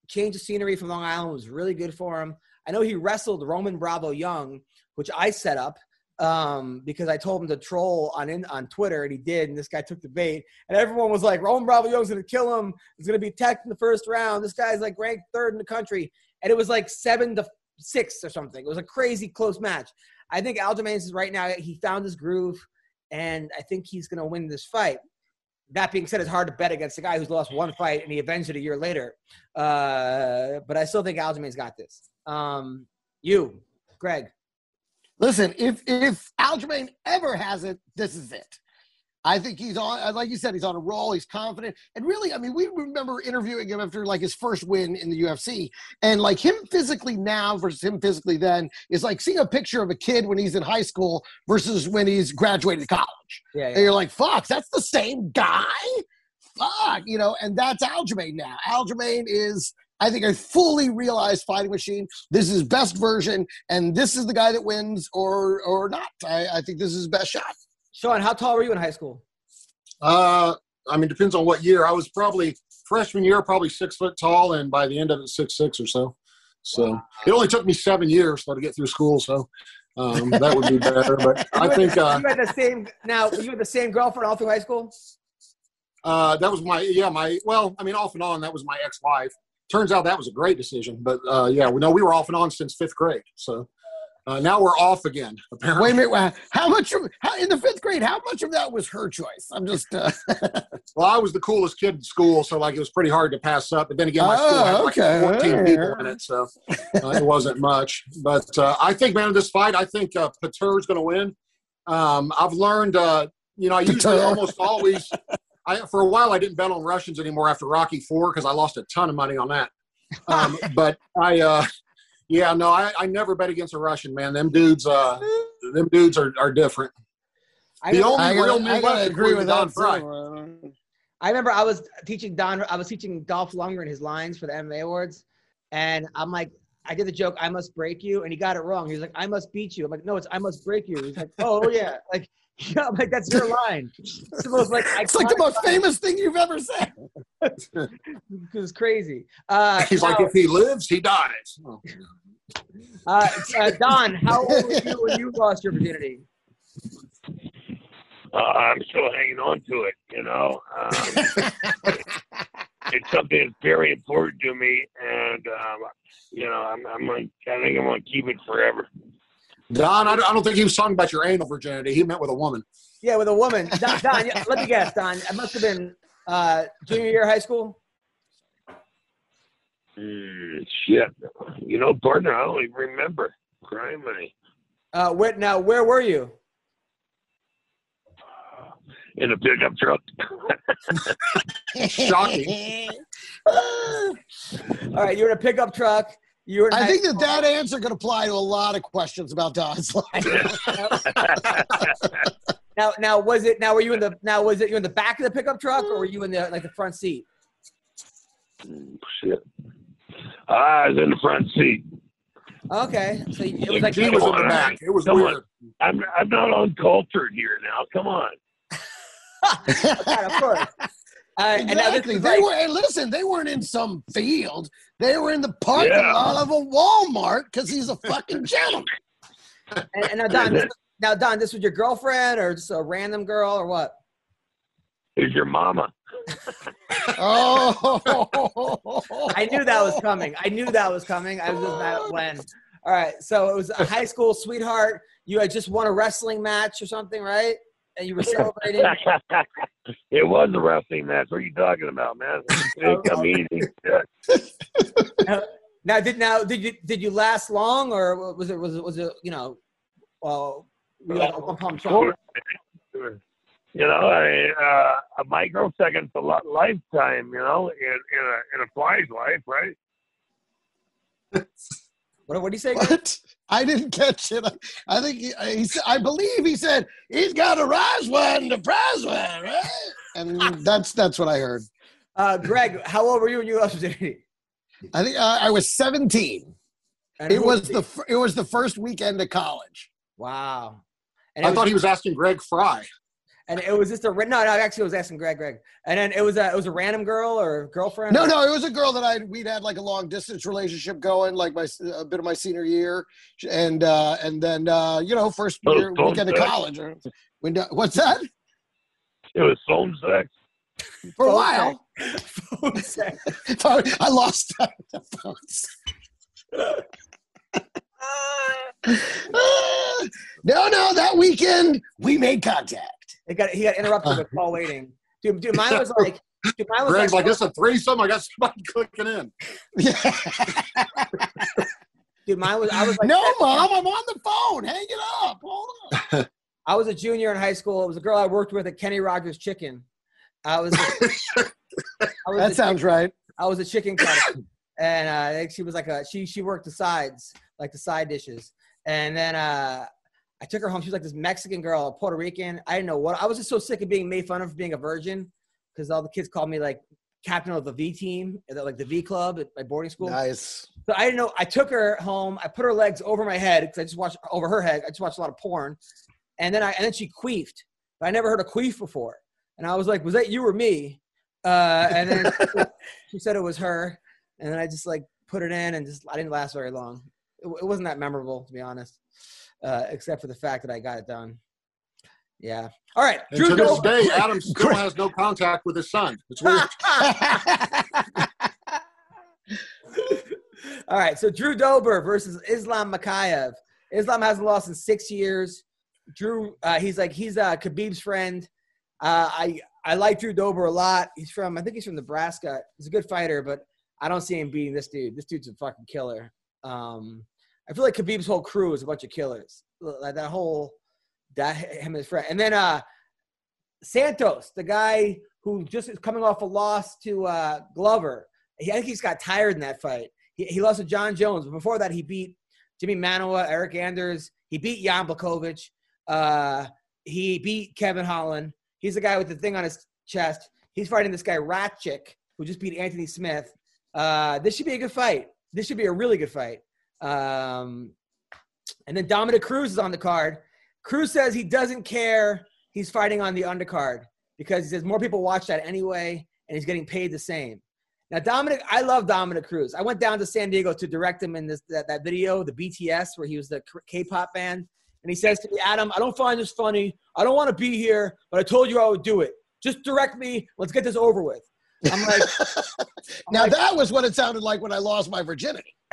E: change of scenery from Long Island was really good for him. I know he wrestled Roman Bravo Young, which I set up um, because I told him to troll on in, on Twitter, and he did. And this guy took the bait, and everyone was like, "Roman Bravo Young's gonna kill him. He's gonna be teched in the first round. This guy's like ranked third in the country." And it was like seven to six or something. It was a crazy close match. I think Aljamain is right now. He found his groove, and I think he's gonna win this fight. That being said, it's hard to bet against a guy who's lost one fight and he avenged it a year later. Uh, but I still think Aljamain's got this. Um, you, Greg.
F: Listen, if if Aljamain ever has it, this is it. I think he's on, uh, like you said, he's on a roll. He's confident, and really, I mean, we remember interviewing him after like his first win in the UFC, and like him physically now versus him physically then is like seeing a picture of a kid when he's in high school versus when he's graduated college.
E: Yeah, yeah.
F: And you're like, fuck, that's the same guy. Fuck, you know, and that's Aljamain now. Aljamain is I think a fully realized fighting machine. This is best version, and this is the guy that wins or or not. I, I think this is his best shot.
E: Sean, how tall were you in high school?
H: Uh, I mean, depends on what year. I was probably freshman year, probably six foot tall, and by the end of it, six six or so. So wow. it only took me seven years though, to get through school. So um, that would be better. But I think
E: the,
H: uh,
E: you had the same. Now you had the same girlfriend all through high school.
H: Uh, that was my yeah my well I mean off and on that was my ex wife. Turns out that was a great decision, but uh, yeah we know we were off and on since fifth grade. So uh, now we're off again. Apparently.
F: Wait a minute. How much of how, in the fifth grade? How much of that was her choice? I'm just. Uh...
H: well, I was the coolest kid in school, so like it was pretty hard to pass up. But then again, my oh, school had like okay. 14 people in it, so uh, it wasn't much. But uh, I think, man, in this fight, I think uh, Pater's going to win. Um, I've learned, uh, you know, I usually almost always. I, for a while, I didn't bet on Russians anymore after Rocky Four because I lost a ton of money on that. Um, but I, uh, yeah, no, I, I never bet against a Russian man. Them dudes, uh, them dudes are, are different.
F: I the only I real gotta, I gotta agree with Don Frye.
E: I remember I was teaching Don. I was teaching Dolph Lundgren his lines for the MMA awards, and I'm like, I did the joke, "I must break you," and he got it wrong. He was like, "I must beat you." I'm like, "No, it's I must break you." He's like, "Oh yeah," like. Yeah, like that's your line. It's the most like
F: it's like the most line. famous thing you've ever said.
E: it's crazy. Uh,
H: He's like, if he lives, he dies.
E: Uh, uh, Don, how old were you when you lost your virginity?
G: Uh, I'm still hanging on to it. You know, um, it's something that's very important to me, and um, you know, I'm, I'm I think I'm gonna keep it forever.
H: Don, I don't, think he was talking about your anal virginity. He meant with a woman.
E: Yeah, with a woman. Don, Don let me guess, Don. It must have been uh, junior year high school.
G: Mm, shit. You know, partner, I don't even remember. Crime money.
E: Uh, where now? Where were you?
G: In a pickup truck.
H: Shocking.
E: All right, you're in a pickup truck. You were.
F: I think that that answer could apply to a lot of questions about Don's life.
E: now, now was it? Now were you in the? Now was it you in the back of the pickup truck, or were you in the like the front seat?
G: Shit. Ah, I was in the front seat.
E: Okay, so it was like
H: he was in the back. It was
G: Come
H: weird.
G: On. I'm I'm not uncultured here now. Come on.
E: okay, of course. Uh,
F: exactly. And they were. Hey, listen, they weren't in some field. They were in the parking yeah. lot of a Walmart because he's a fucking gentleman.
E: and, and now, Don, this, now, Don, this was your girlfriend or just a random girl or what? what?
G: Is your mama?
F: oh,
E: I knew that was coming. I knew that was coming. I was just mad when. All right, so it was a high school sweetheart. You had just won a wrestling match or something, right? And you were celebrating.
G: it was a wrestling match. What are you talking about, man? Come easy.
E: now, did now did you did you last long, or was it was it was it you know, well, we had a one pump
G: You know, I, uh, a microsecond's a lot lifetime. You know, in in a in a fly's life, right?
E: What what do you say?
F: What? I didn't catch it. I think he, he said, I believe he said he's got a rise one, the prize one, right? And that's that's what I heard.
E: Uh, Greg, how old were you when you lost virginity?
F: I think uh, I was 17.
E: And
F: It
E: who
F: was the it was the first weekend of college.
E: wow. And
H: I
E: it
H: thought he was asking Greg Frye.
E: And it was just a no, no. Actually, I was asking Greg, Greg, and then it was a it was a random girl or girlfriend.
F: No,
E: or-
F: no, it was a girl that I we'd had like a long distance relationship going, like my a bit of my senior year, and uh and then uh you know first year
G: phone
F: weekend of college. or- When what's that?
G: It was phone sex.
F: For a
E: Phone
F: while,
E: Phone sex.
F: I lost the phones. no, no, that weekend we made contact.
E: He got he got interrupted with call waiting. Dude, dude, mine was like, dude, mine was
H: Greg's like,
E: like,
H: it's a threesome. I got somebody clicking in.
E: dude, mine was. I was like,
F: no, mom, I'm on the phone. Hang it up. Hold on.
E: I was a junior in high school. It was a girl I worked with at Kenny Rogers Chicken. I was. I was
F: That
E: a
F: sounds right.
E: I was a chicken cutter, and uh, she was like a she she worked the sides like the side dishes, and then uh, I took her home. She was like this Mexican girl, Puerto Rican. I didn't know what. I was just so sick of being made fun of for being a virgin because all the kids called me like captain of the V team, like the V club at my boarding school.
F: Nice.
E: So I didn't know. I took her home. I put her legs over my head because I just watched over her head. I just watched a lot of porn, and then I and then she queefed. But I never heard a queef before, and I was like, "Was that you or me?" Uh, and then she said it was her, and then I just like put it in, and just I didn't last very long. It, it wasn't that memorable, to be honest, uh, except for the fact that I got it done. Yeah. All right.
H: And to this
E: Dober.
H: day, Adam still has no contact with his son. It's weird.
E: All right, so Drew Dober versus Islam Makhachev. Islam hasn't lost in six years. Drew, uh, he's like he's uh, Khabib's friend. Uh, I I like Drew Dober a lot. He's from I think he's from Nebraska. He's a good fighter, but I don't see him beating this dude. This dude's a fucking killer. Um, I feel like Khabib's whole crew is a bunch of killers. Like that whole that him and his friend, and then uh, Santos, the guy who just is coming off a loss to uh, Glover. He, I think he's got tired in that fight. He, he lost to Jon Jones, but before that, he beat Jimi Manuwa, Eric Anders. He beat Jan Blachowicz. Uh, he beat Kevin Holland. He's the guy with the thing on his chest. He's fighting this guy Rakić, who just beat Anthony Smith. Uh, this should be a good fight. This should be a really good fight. Um, and then Dominick Cruz is on the card. Cruz says he doesn't care. He's fighting on the undercard because he says more people watch that anyway, and he's getting paid the same. Now, Dominick, I love Dominick Cruz. I went down to San Diego to direct him in this that, that video, the BTS, where he was the K-pop band, and he says to me, "Adam, I don't find this funny. I don't want to be here, but I told you I would do it. Just direct me. Let's get this over with." I'm like,
F: now that was what it sounded like when I lost my virginity.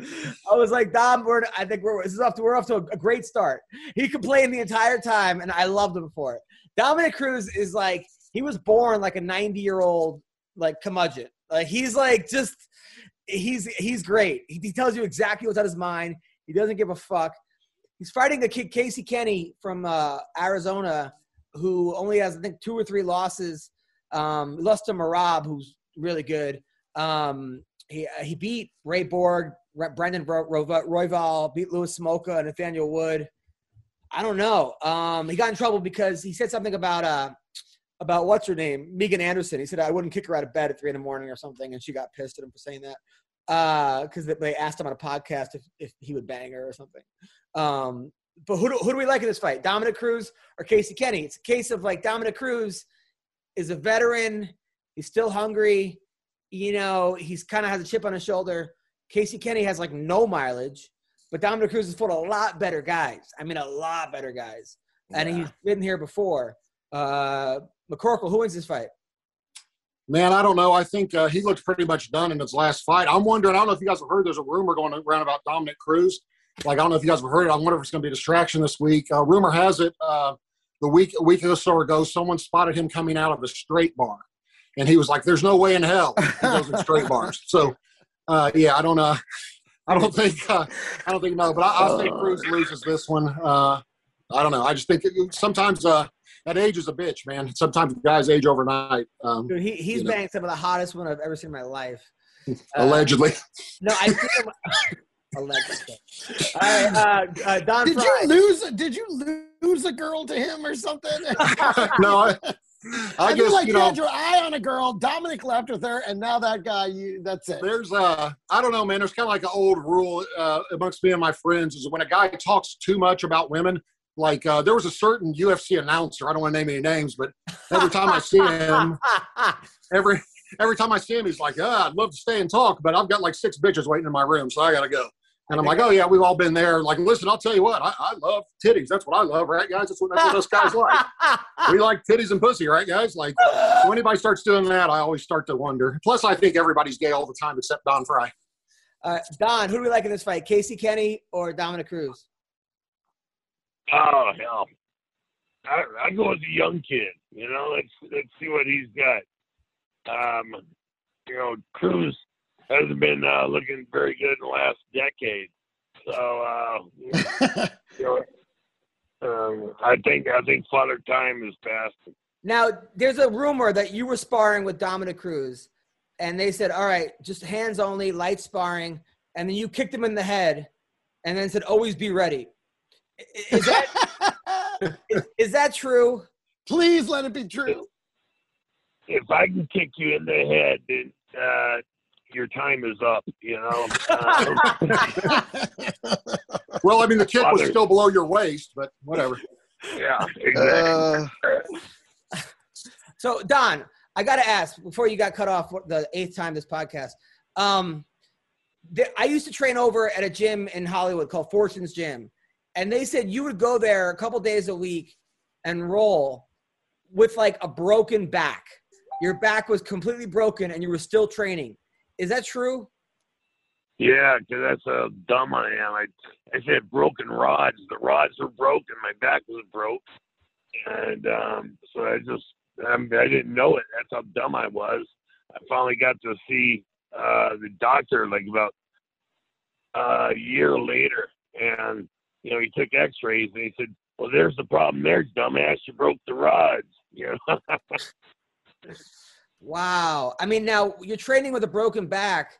E: I was like, Dom, we're, I think we're this is off to we're off to a, a great start. He complained the entire time, and I loved him for it. Dominick Cruz is like he was born like a 90 year old like curmudgeon. Like he's like just he's he's great. He, he tells you exactly what's on his mind. He doesn't give a fuck. He's fighting a kid Casey Kenney from uh, Arizona, who only has I think two or three losses. Um, lost to Merab, who's really good. Um, he he beat Ray Borg, Re- Brandon Ro- Ro- Royval, beat Louis Smolka and Nathaniel Wood. I don't know. Um, he got in trouble because he said something about uh about what's her name, Megan Anderson. He said I wouldn't kick her out of bed at three in the morning or something, and she got pissed at him for saying that because they asked him on a podcast if, if he would bang her or something. Um, but who do, who do we like in this fight, Dominick Cruz or Casey Kenney? It's a case of like Dominick Cruz is a veteran. He's still hungry. You know, he's kind of has a chip on his shoulder. Casey Kenney has like no mileage, but Dominick Cruz has fought a lot better guys. I mean, a lot better guys, and he's been here before. Uh, McCorkle, who wins this fight?
H: Man, I don't know. I think uh, he looked pretty much done in his last fight. I'm wondering. I don't know if you guys have heard. There's a rumor going around about Dominick Cruz. Like I don't know if you guys have heard it. I wonder if it's going to be a distraction this week. Uh, rumor has it uh, the week a week or so ago, someone spotted him coming out of a straight bar, and he was like, "There's no way in hell he goes in straight bars." So, uh, yeah, I don't know. I don't think uh, I don't think no, but I, I'll say Cruz loses this one. Uh, I don't know. I just think it, sometimes uh, that age is a bitch, man. Sometimes guys age overnight. Um,
E: Dude, he, he's
H: you know.
E: banged some of the hottest one I've ever seen in my life. Uh,
H: allegedly.
E: No, I see him. Allegedly. All right, uh, uh, Don
F: Did
E: Frye.
F: you lose? Did you lose a girl to him or something?
H: no, I, I
F: I
H: guess
F: like
H: you
F: you
H: know.
F: had your eye on a girl. Dominick left with her, and now that guy, you that's it.
H: There's a, I don't know, man. There's kind of like an old rule uh, amongst me and my friends is when a guy talks too much about women. Like uh, there was a certain UFC announcer. I don't want to name any names, but every time I see him, every every time I see him, he's like, "Ah, I'd love to stay and talk, but I've got like six bitches waiting in my room, so I gotta go." And I'm like, "Oh yeah, we've all been there." Like, listen, I'll tell you what, I, I love titties. That's what I love, right, guys? That's what that's what us guys like. We like titties and pussy, right, guys? Like, when anybody starts doing that, I always start to wonder. Plus, I think everybody's gay all the time except Don Frye.
E: Uh, Don, who do we like in this fight? Casey Kenney or Dominick Cruz?
G: Oh hell, I I go with the young kid. You know, let's let's see what he's got. Um, you know, Cruz hasn't been uh, looking very good in the last decade. So, uh, you know, um, I think I think Father Time is past.
E: Now, there's a rumor that you were sparring with Dominick Cruz, and they said, "All right, just hands only, light sparring," and then you kicked him in the head, and then said, "Always be ready." Is that is, is that true?
F: Please let it be true.
G: If I can kick you in the head, then uh, your time is up. You know. Um,
H: Well, I mean, the kick was still below your waist, but whatever.
G: yeah, exactly.
F: Uh,
E: So, Don, I got to ask before you got cut off the eighth time this podcast. Um, the, I used to train over at a gym in Hollywood called Fortune's Gym, and they said you would go there a couple days a week and roll with like a broken back. Your back was completely broken, and you were still training. Is that true?
G: Yeah, 'cause that's how dumb I am. I I said broken rods. The rods were broken. My back was broke, and um, so I just um, I didn't know it. That's how dumb I was. I finally got to see uh, the doctor like about uh, a year later, and you know he took X-rays and he said, "Well, there's the problem there, dumbass. You broke the rods." You know.
E: Wow. I mean, now you're training with a broken back.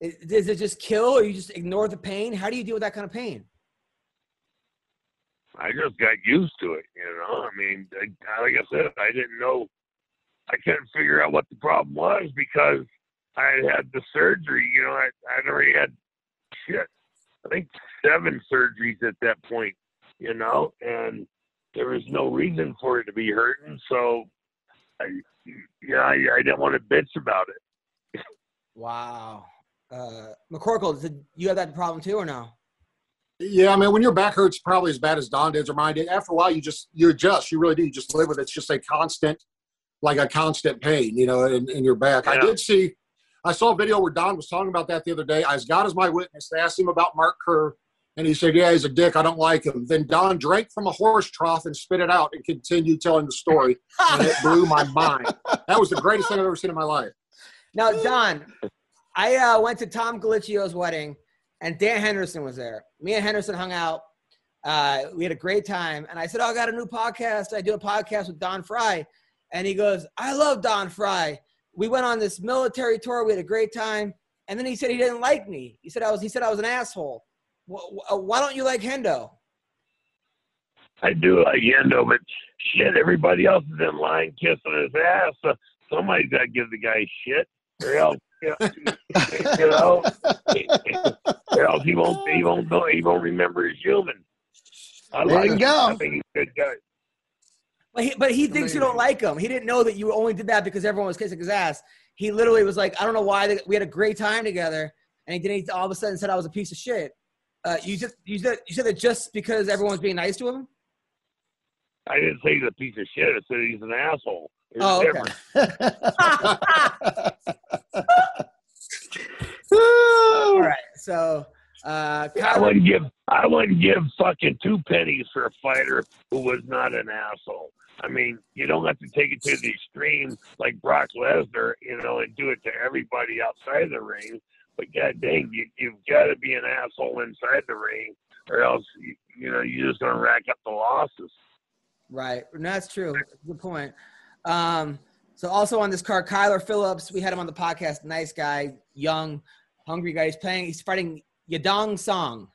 E: Does it just kill, or you just ignore the pain? How do you deal with that kind of pain?
G: I just got used to it, you know. I mean, I, like I said, I didn't know. I couldn't figure out what the problem was because I had had the surgery. You know, I I'd already had shit. I think seven surgeries at that point. You know, and there was no reason for it to be hurting. So, I, yeah, I, I didn't want to bitch about it.
E: Wow. Uh, McCorkle, did you have that problem too, or no?
H: Yeah, I mean, when your back hurts, probably as bad as Don did or mine did. After a while, you just you adjust. You really do. You just live with it. It's just a constant, like a constant pain, you know, in, in your back. I did see, I saw a video where Don was talking about that the other day. As God is my witness, they asked him about Mark Kerr, and he said, "Yeah, he's a dick. I don't like him." Then Don drank from a horse trough and spit it out and continued telling the story, and it blew my mind. That was the greatest thing I've ever seen in my life.
E: Now, Don, I uh, went to Tom Galicchio's wedding, and Dan Henderson was there. Me and Henderson hung out. Uh, we had a great time, and I said, "Oh, I got a new podcast. I do a podcast with Don Frye," and he goes, "I love Don Frye. We went on this military tour. We had a great time." And then he said he didn't like me. He said I was. He said I was an asshole. Wh- wh- uh, Why don't you like Hendo?
G: I do like Hendo, but shit, everybody else is in line kissing his ass. So somebody's got to give the guy shit, or else, you know, or else he won't, he won't know, he won't remember he's human. I
F: There
G: like
F: you
G: him.
F: go.
G: I think he's a good guy.
E: But he, but he thinks you don't like him. He didn't know that you only did that because everyone was kissing his ass. He literally was like, I don't know why. They, we had a great time together, and he didn't. All of a sudden, said I was a piece of shit. Uh, you just you said you said that just because everyone's being nice to him.
G: I didn't say he's a piece of shit. I said he's an asshole. There's
E: Oh, okay. All right. So, uh,
G: I wouldn't give I wouldn't give fucking two pennies for a fighter who was not an asshole. I mean, you don't have to take it to the extreme like Brock Lesnar, you know, and do it to everybody outside the ring. But god dang, you you've got to be an asshole inside the ring or else you, you know you're just gonna rack up the losses.
E: Right. No, that's true. Good point. Um, so also on this card, Kyler Phillips, we had him on the podcast. Nice guy, young, hungry guy. He's playing. He's fighting Yadong Song,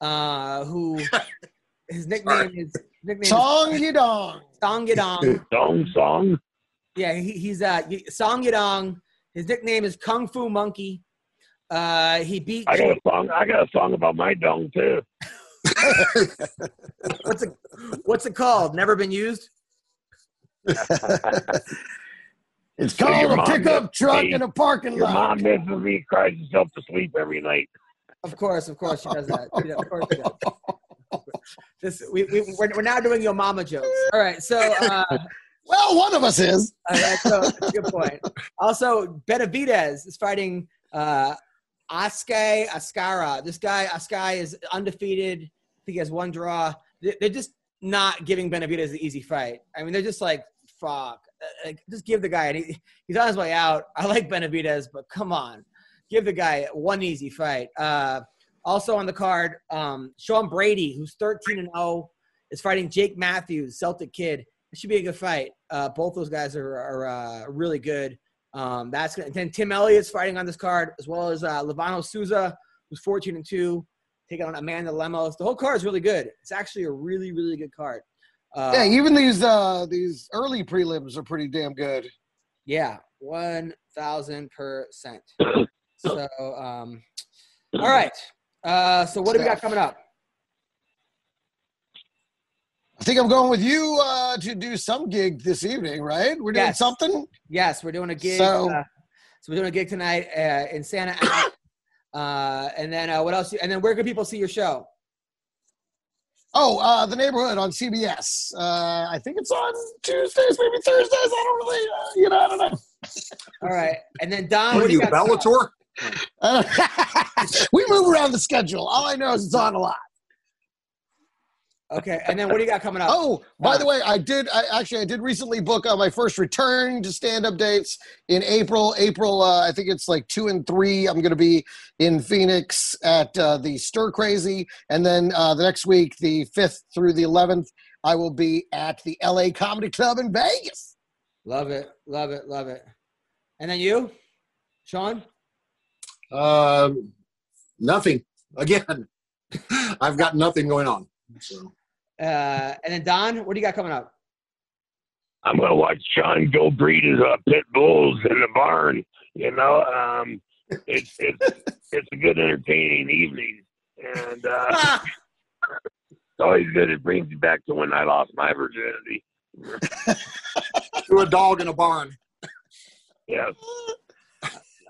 E: uh, who his nickname is nickname
F: Song Yadong.
E: Song Yadong.
G: Dong song.
E: Yeah, he, he's uh Song Yadong. His nickname is Kung Fu Monkey. Uh, he beat
G: I got a song. I got a song about my dong too.
E: what's it what's it called? Never been used.
F: It's
G: So
F: called a pickup truck
G: paid.
F: in a parking
G: Your
F: lot.
G: mom misses me, cries herself to sleep every night.
E: Of course, of course, she does that. She does- of course, she does. This we, we we're, we're now doing your mama jokes. All right, so uh,
F: Well, one of us is.
E: Uh, that's, that's a good point. Also, Benavidez is fighting uh, Askar Askarov. This guy, Askar, is undefeated. I think he has one draw. They- They're just not giving Benavidez the easy fight. I mean, they're just like, fuck. Uh, Like, just give the guy, and he, he's on his way out. I like Benavidez, but come on. Give the guy one easy fight. Uh, also on the card, um, Sean Brady, who's 13 and 0, is fighting Jake Matthews, Celtic kid. It should be a good fight. Uh, both those guys are, are uh, really good. Um, that's gonna, then Tim Elliott's fighting on this card, as well as uh, Levano Souza, who's 14 and 2, taking on Amanda Lemos. The whole card is really good. It's actually a really, really good card. Uh,
F: yeah, even these uh these early prelims are pretty damn good.
E: Yeah, one thousand percent. So, um, all right. Uh, so what do we got coming up?
F: I think I'm going with you uh to do some gig this evening, right? We're doing
E: Yes.
F: something.
E: Yes, we're doing a gig.
F: So-
E: uh, so we're doing a gig tonight uh, in Santa Ana. Uh, and then uh, what else? And then where can people see your show?
F: Oh, uh the neighborhood on CBS. Uh I think it's on Tuesdays, maybe Thursdays. I don't really uh, you know, I don't know.
E: All right. And then Don,
H: What
E: what
H: are
E: do you
H: you,
E: got?
H: Bellator?
F: We move around the schedule. All I know is it's on a lot.
E: Okay. And then what do you got coming up?
F: Oh, by
E: Uh,
F: the way, I did. I actually I did recently book uh, my first return to stand up dates in April. April, uh, I think it's like two and three. I'm going to be in Phoenix at uh, the Stir Crazy, and then uh, the next week, the fifth through the eleventh, I will be at the LA Comedy Club in Vegas.
E: Love it. Love it. Love it. And then you, Sean?
H: Um, nothing. Again, I've got nothing going on. So
E: Uh, and then Don, what do you got coming up?
G: I'm gonna watch John go breed his uh, pit bulls in the barn. You know, um, it's it's it's a good entertaining evening, and uh, it's always good. It brings me back to when I lost my virginity.
H: to a dog in a barn.
G: Yes.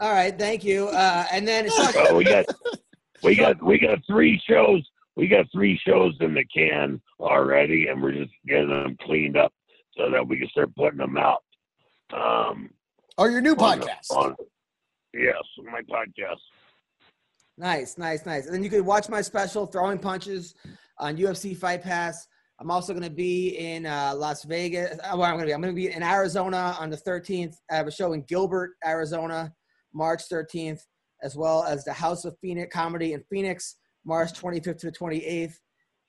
E: All right. Thank you. Uh, and then Sean,
G: Well, we got we got we got three shows. We got three shows in the can already, and we're just getting them cleaned up so that we can start putting them out. Um,
F: Or your new
G: on the-
F: podcast.
G: on- yes, my podcast.
E: Nice, nice, nice. And then you can watch my special, Throwing Punches, on UFC Fight Pass. I'm also going to be in uh, Las Vegas. uh, Where I'm going to be? I'm going to be in Arizona on the 13th. I have a show in Gilbert, Arizona, March 13th, as well as the House of Phoenix Comedy in Phoenix, March 25th to the 28th,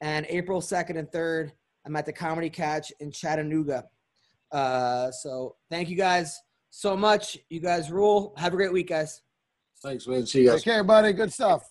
E: and April 2nd and 3rd. I'm at the Comedy Catch in Chattanooga. Uh, so thank you guys so much. You guys rule. Have a great week, guys.
H: Thanks, man. See you guys.
F: Take care, buddy. Good stuff.